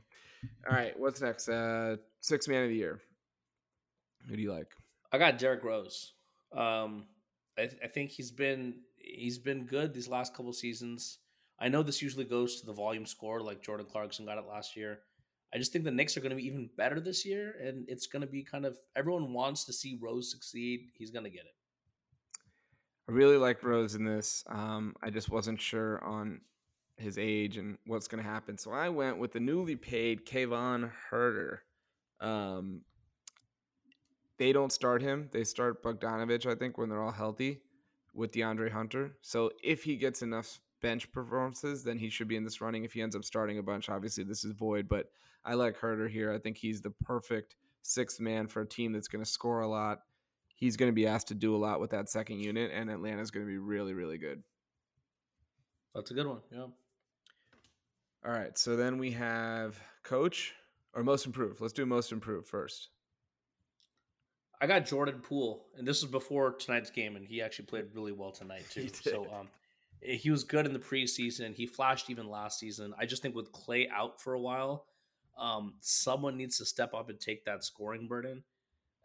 all right, what's next? Uh, six man of the year. Who do you like? I got Derrick Rose. Um, I, th- I think he's been he's been good these last couple seasons. I know this usually goes to the volume score, like Jordan Clarkson got it last year. I just think the Knicks are going to be even better this year, and it's going to be kind of everyone wants to see Rose succeed. He's going to get it. I really like Rose in this. Um, I just wasn't sure on his age and what's going to happen. So I went with the newly paid Kevin Huerter. Um, they don't start him. They start Bogdanovich, I think, when they're all healthy with DeAndre Hunter. So if he gets enough bench performances, then he should be in this running. If he ends up starting a bunch, obviously this is void. But I like Huerter here. I think he's the perfect sixth man for a team that's going to score a lot he's going to be asked to do a lot with that second unit, and Atlanta's going to be really, really good. That's a good one. Yeah. All right. So then we have coach or most improved. Let's do most improved first. I got Jordan Poole, and this was before tonight's game, and he actually played really well tonight too. So um, he was good in the preseason. He flashed even last season. I just think with Klay out for a while, um, someone needs to step up and take that scoring burden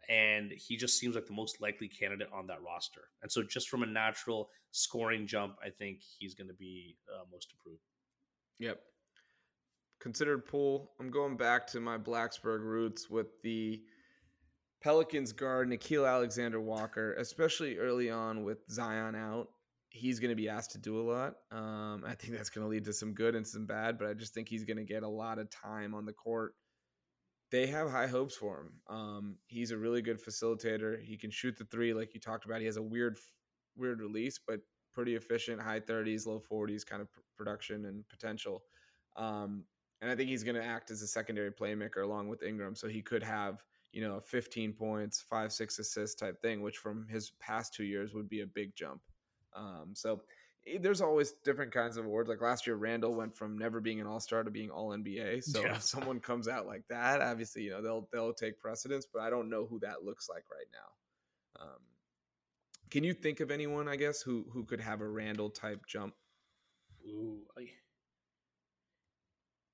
and he just seems like the most likely candidate on that roster. And so, just from a natural scoring jump, I think he's going to be uh, most improved. Yep. Considered Poole. I'm going back to my Blacksburg roots with the Pelicans guard Nickeil Alexander Walker, especially early on with Zion out. He's going to be asked to do a lot. Um, I think that's going to lead to some good and some bad, but I just think he's going to get a lot of time on the court they have high hopes for him. Um, he's a really good facilitator. He can shoot the three, like you talked about. He has a weird, weird release, but pretty efficient, high 30s, low 40s kind of production and potential. Um, and I think he's going to act as a secondary playmaker along with Ingram. So he could have you know 15 points, five six assists type thing, which from his past two years would be a big jump. Um, so eh, there's always different kinds of awards. Like last year, Randle went from never being an All Star to being All NBA. So yeah. if someone comes out like that, obviously you know they'll they'll take precedence. But I don't know who that looks like right now. Um, can you think of anyone, I guess, who who could have a Randle type jump? Ooh, I,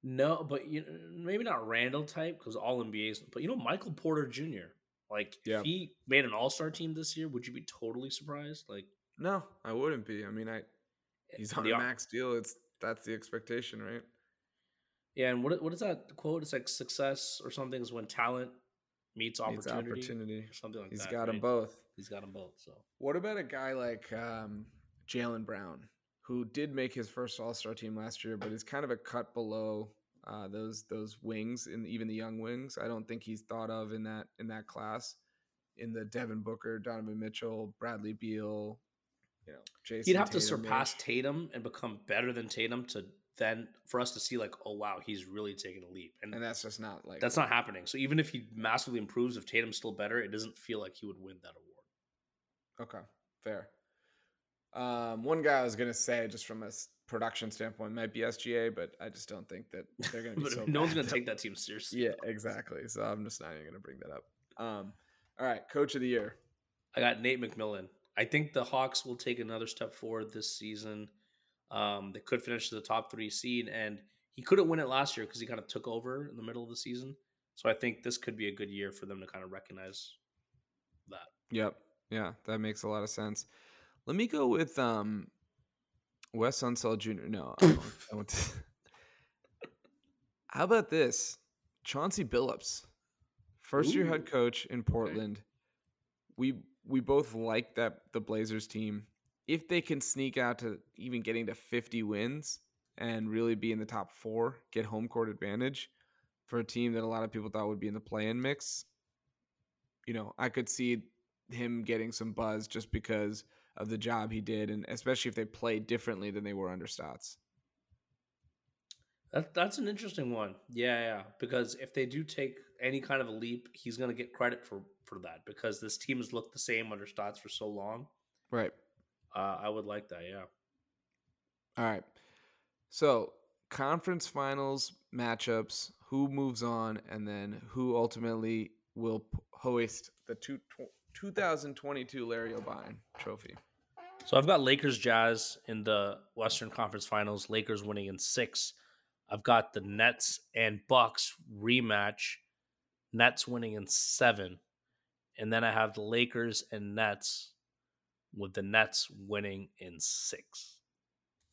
no, but you maybe not Randle type because all NBA's. But you know, Michael Porter Jr. Like, yeah. if he made an All Star team this year, would you be totally surprised? Like, no, I wouldn't be. I mean, I he's on the, a max deal. It's that's the expectation, right? Yeah, and what what is that quote? It's like success or something is when talent meets opportunity, meets opportunity. or something like he's that. He's got right? them both. He's got them both. So, what about a guy like um, Jaylen Brown, who did make his first All Star team last year, but is kind of a cut below uh, those those wings and even the young wings? I don't think he's thought of in that in that class. In the Devin Booker, Donovan Mitchell, Bradley Beal, you know, Jayson He'd have Tatum to surpass Tatum and become better than Tatum to then for us to see like, oh wow, he's really taking a leap. And, and that's just not like that's not happening. So even if he massively improves, if Tatum's still better, it doesn't feel like he would win that award. Okay, fair. Um, one guy I was gonna say, just from a production standpoint, might be SGA, but I just don't think that they're gonna be. so no one's gonna take that team seriously. Yeah, exactly. So I'm just not even gonna bring that up. Um, all right, coach of the year. I got Nate McMillan. I think the Hawks will take another step forward this season. Um, they could finish the top three seed, and he couldn't win it last year because he kind of took over in the middle of the season. So I think this could be a good year for them to kind of recognize that. Yep. Yeah, that makes a lot of sense. Let me go with um, Wes Unseld Jr. No, I won't. I won't. How about this? Chauncey Billups, first year head coach in Portland. Okay. We we both like that the Blazers team. If they can sneak out to even getting to 50 wins and really be in the top four, get home court advantage for a team that a lot of people thought would be in the play-in mix, you know, I could see him getting some buzz just because of the job he did, and especially if they play differently than they were under Stotts. That, that's an interesting one. Yeah, yeah. Because if they do take any kind of a leap, he's going to get credit for for that because this team has looked the same under Stotts for so long. Right. Uh, I would like that. Yeah. All right. So conference finals matchups, who moves on, and then who ultimately will hoist the two, 2022 Larry O'Brien Trophy. So I've got Lakers Jazz in the Western Conference Finals. Lakers winning in six. I've got the Nets and Bucks rematch. Nets winning in seven. And then I have the Lakers and Nets with the Nets winning in six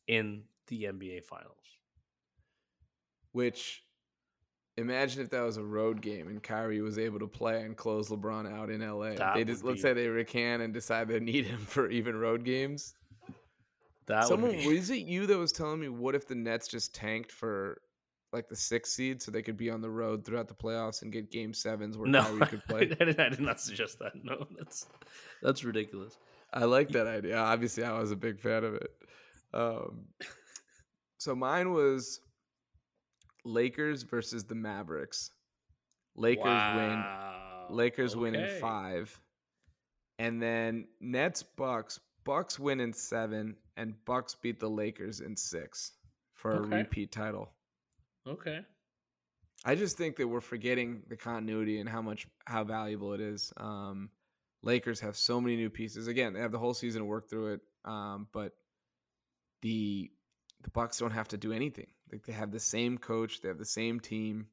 in the NBA Finals. Which imagine if that was a road game and Kyrie was able to play and close LeBron out in LA. That they just let's say they recant and decide they need him for even road games. That someone be... was it you that was telling me what if the Nets just tanked for like the sixth seed so they could be on the road throughout the playoffs and get game sevens where no, Kyrie could play? I, did, I did not suggest that. No, that's that's ridiculous. I like that idea. Obviously, I was a big fan of it. Um, so mine was Lakers versus the Mavericks. Lakers wow. win. Lakers okay. win in five, and then Nets Bucks. Bucks win in seven, and Bucks beat the Lakers in six for okay. a repeat title. Okay. I just think that we're forgetting the continuity and how much how valuable it is. Um, Lakers have so many new pieces. Again, they have the whole season to work through it, um, but the the Bucks don't have to do anything. Like they have the same coach, they have the same team.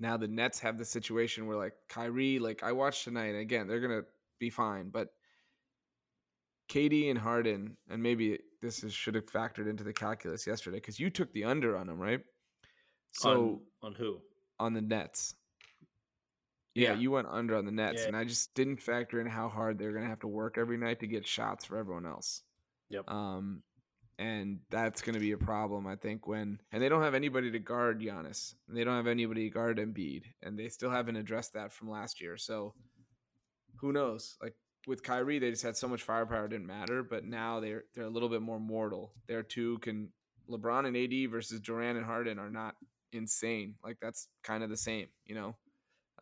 Now the Nets have the situation where like Kyrie, like I watched tonight, again, they're gonna be fine, but KD and Harden, and maybe this is, should have factored into the calculus yesterday because you took the under on them, right? So on, on who? On the Nets. Yeah, yeah, you went under on the Nets, yeah. and I just didn't factor in how hard they're gonna have to work every night to get shots for everyone else. Yep. Um, and that's going to be a problem, I think. When and they don't have anybody to guard Giannis, and they don't have anybody to guard Embiid, and they still haven't addressed that from last year. So who knows? Like with Kyrie, they just had so much firepower, it didn't matter. But now they're they're a little bit more mortal. Their two can LeBron and AD versus Durant and Harden are not insane. Like that's kind of the same, you know.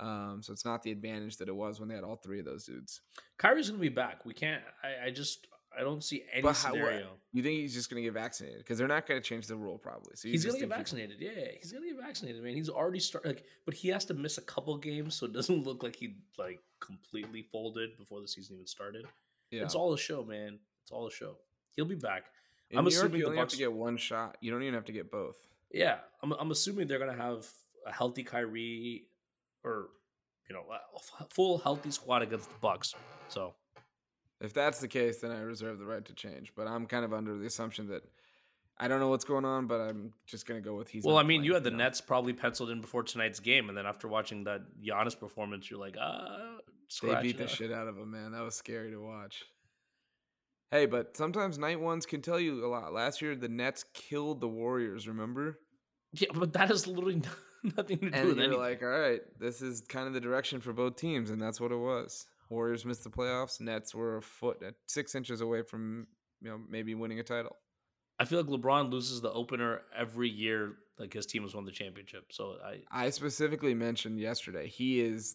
Um, so it's not the advantage that it was when they had all three of those dudes. Kyrie's gonna be back. We can't. I, I just I don't see any But how, scenario. you think he's just gonna get vaccinated? Because they're not gonna change the rule probably. So you He's gonna get think he- vaccinated. Yeah, he's gonna get vaccinated, man. He's already started. Like, but he has to miss a couple games, so it doesn't look like he like completely folded before the season even started. Yeah. It's all a show, man. It's all a show. He'll be back. In I'm New York, assuming you the only have Bucks- to get one shot. You don't even have to get both. Yeah, I'm. I'm assuming they're gonna have a healthy Kyrie, or you know, full healthy squad against the Bucks. So If that's the case, then I reserve the right to change. But I'm kind of under the assumption that I don't know what's going on, but I'm just gonna go with he's. well, I mean, you had the know? Nets probably penciled in before tonight's game, and then after watching that Giannis performance, you're like, ah, They beat the up. shit out of him, man. That was scary to watch. Hey, but sometimes night ones can tell you a lot. Last year, the Nets killed the Warriors. Remember? Yeah, but that has literally nothing to do And with you're anything. like, all right, this is kind of the direction for both teams, and that's what it was. Warriors missed the playoffs. Nets were a foot, uh, six inches away from you know maybe winning a title. I feel like LeBron loses the opener every year. Like his team has won the championship. So I, I specifically mentioned yesterday he is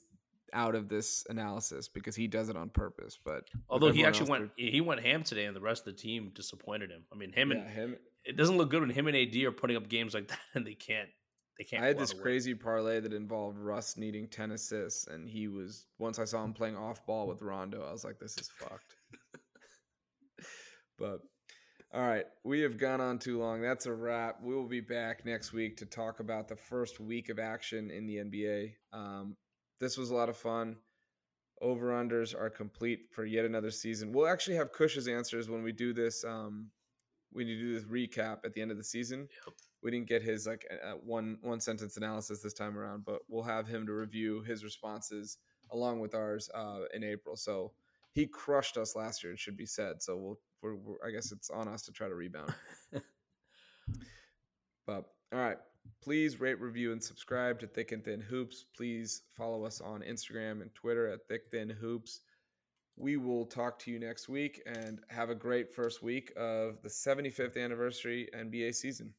out of this analysis because he does it on purpose. But although he actually went, he went ham today, and the rest of the team disappointed him. I mean, him they're- and him. it doesn't look good when him and AD are putting up games like that, and they can't. They can't. I had this on a win. crazy parlay that involved Russ needing 10 assists, and he was once I saw him playing off ball with Rondo, I was like, this is fucked. but all right, we have gone on too long. That's a wrap. We will be back next week to talk about the first week of action in the NBA. Um, this was a lot of fun. Over unders are complete for yet another season. We'll actually have Cush's answers when we do this. Um, when you do this recap at the end of the season we didn't get his like uh, one one sentence analysis this time around, but we'll have him to review his responses along with ours uh, in April. So he crushed us last year. It should be said. So we'll, we're, we're I guess it's on us to try to rebound. but all right, please rate, review, and subscribe to Thick and Thin Hoops. Please follow us on Instagram and Twitter at Thick Thin Hoops. We will talk to you next week and have a great first week of the 75th anniversary NBA season.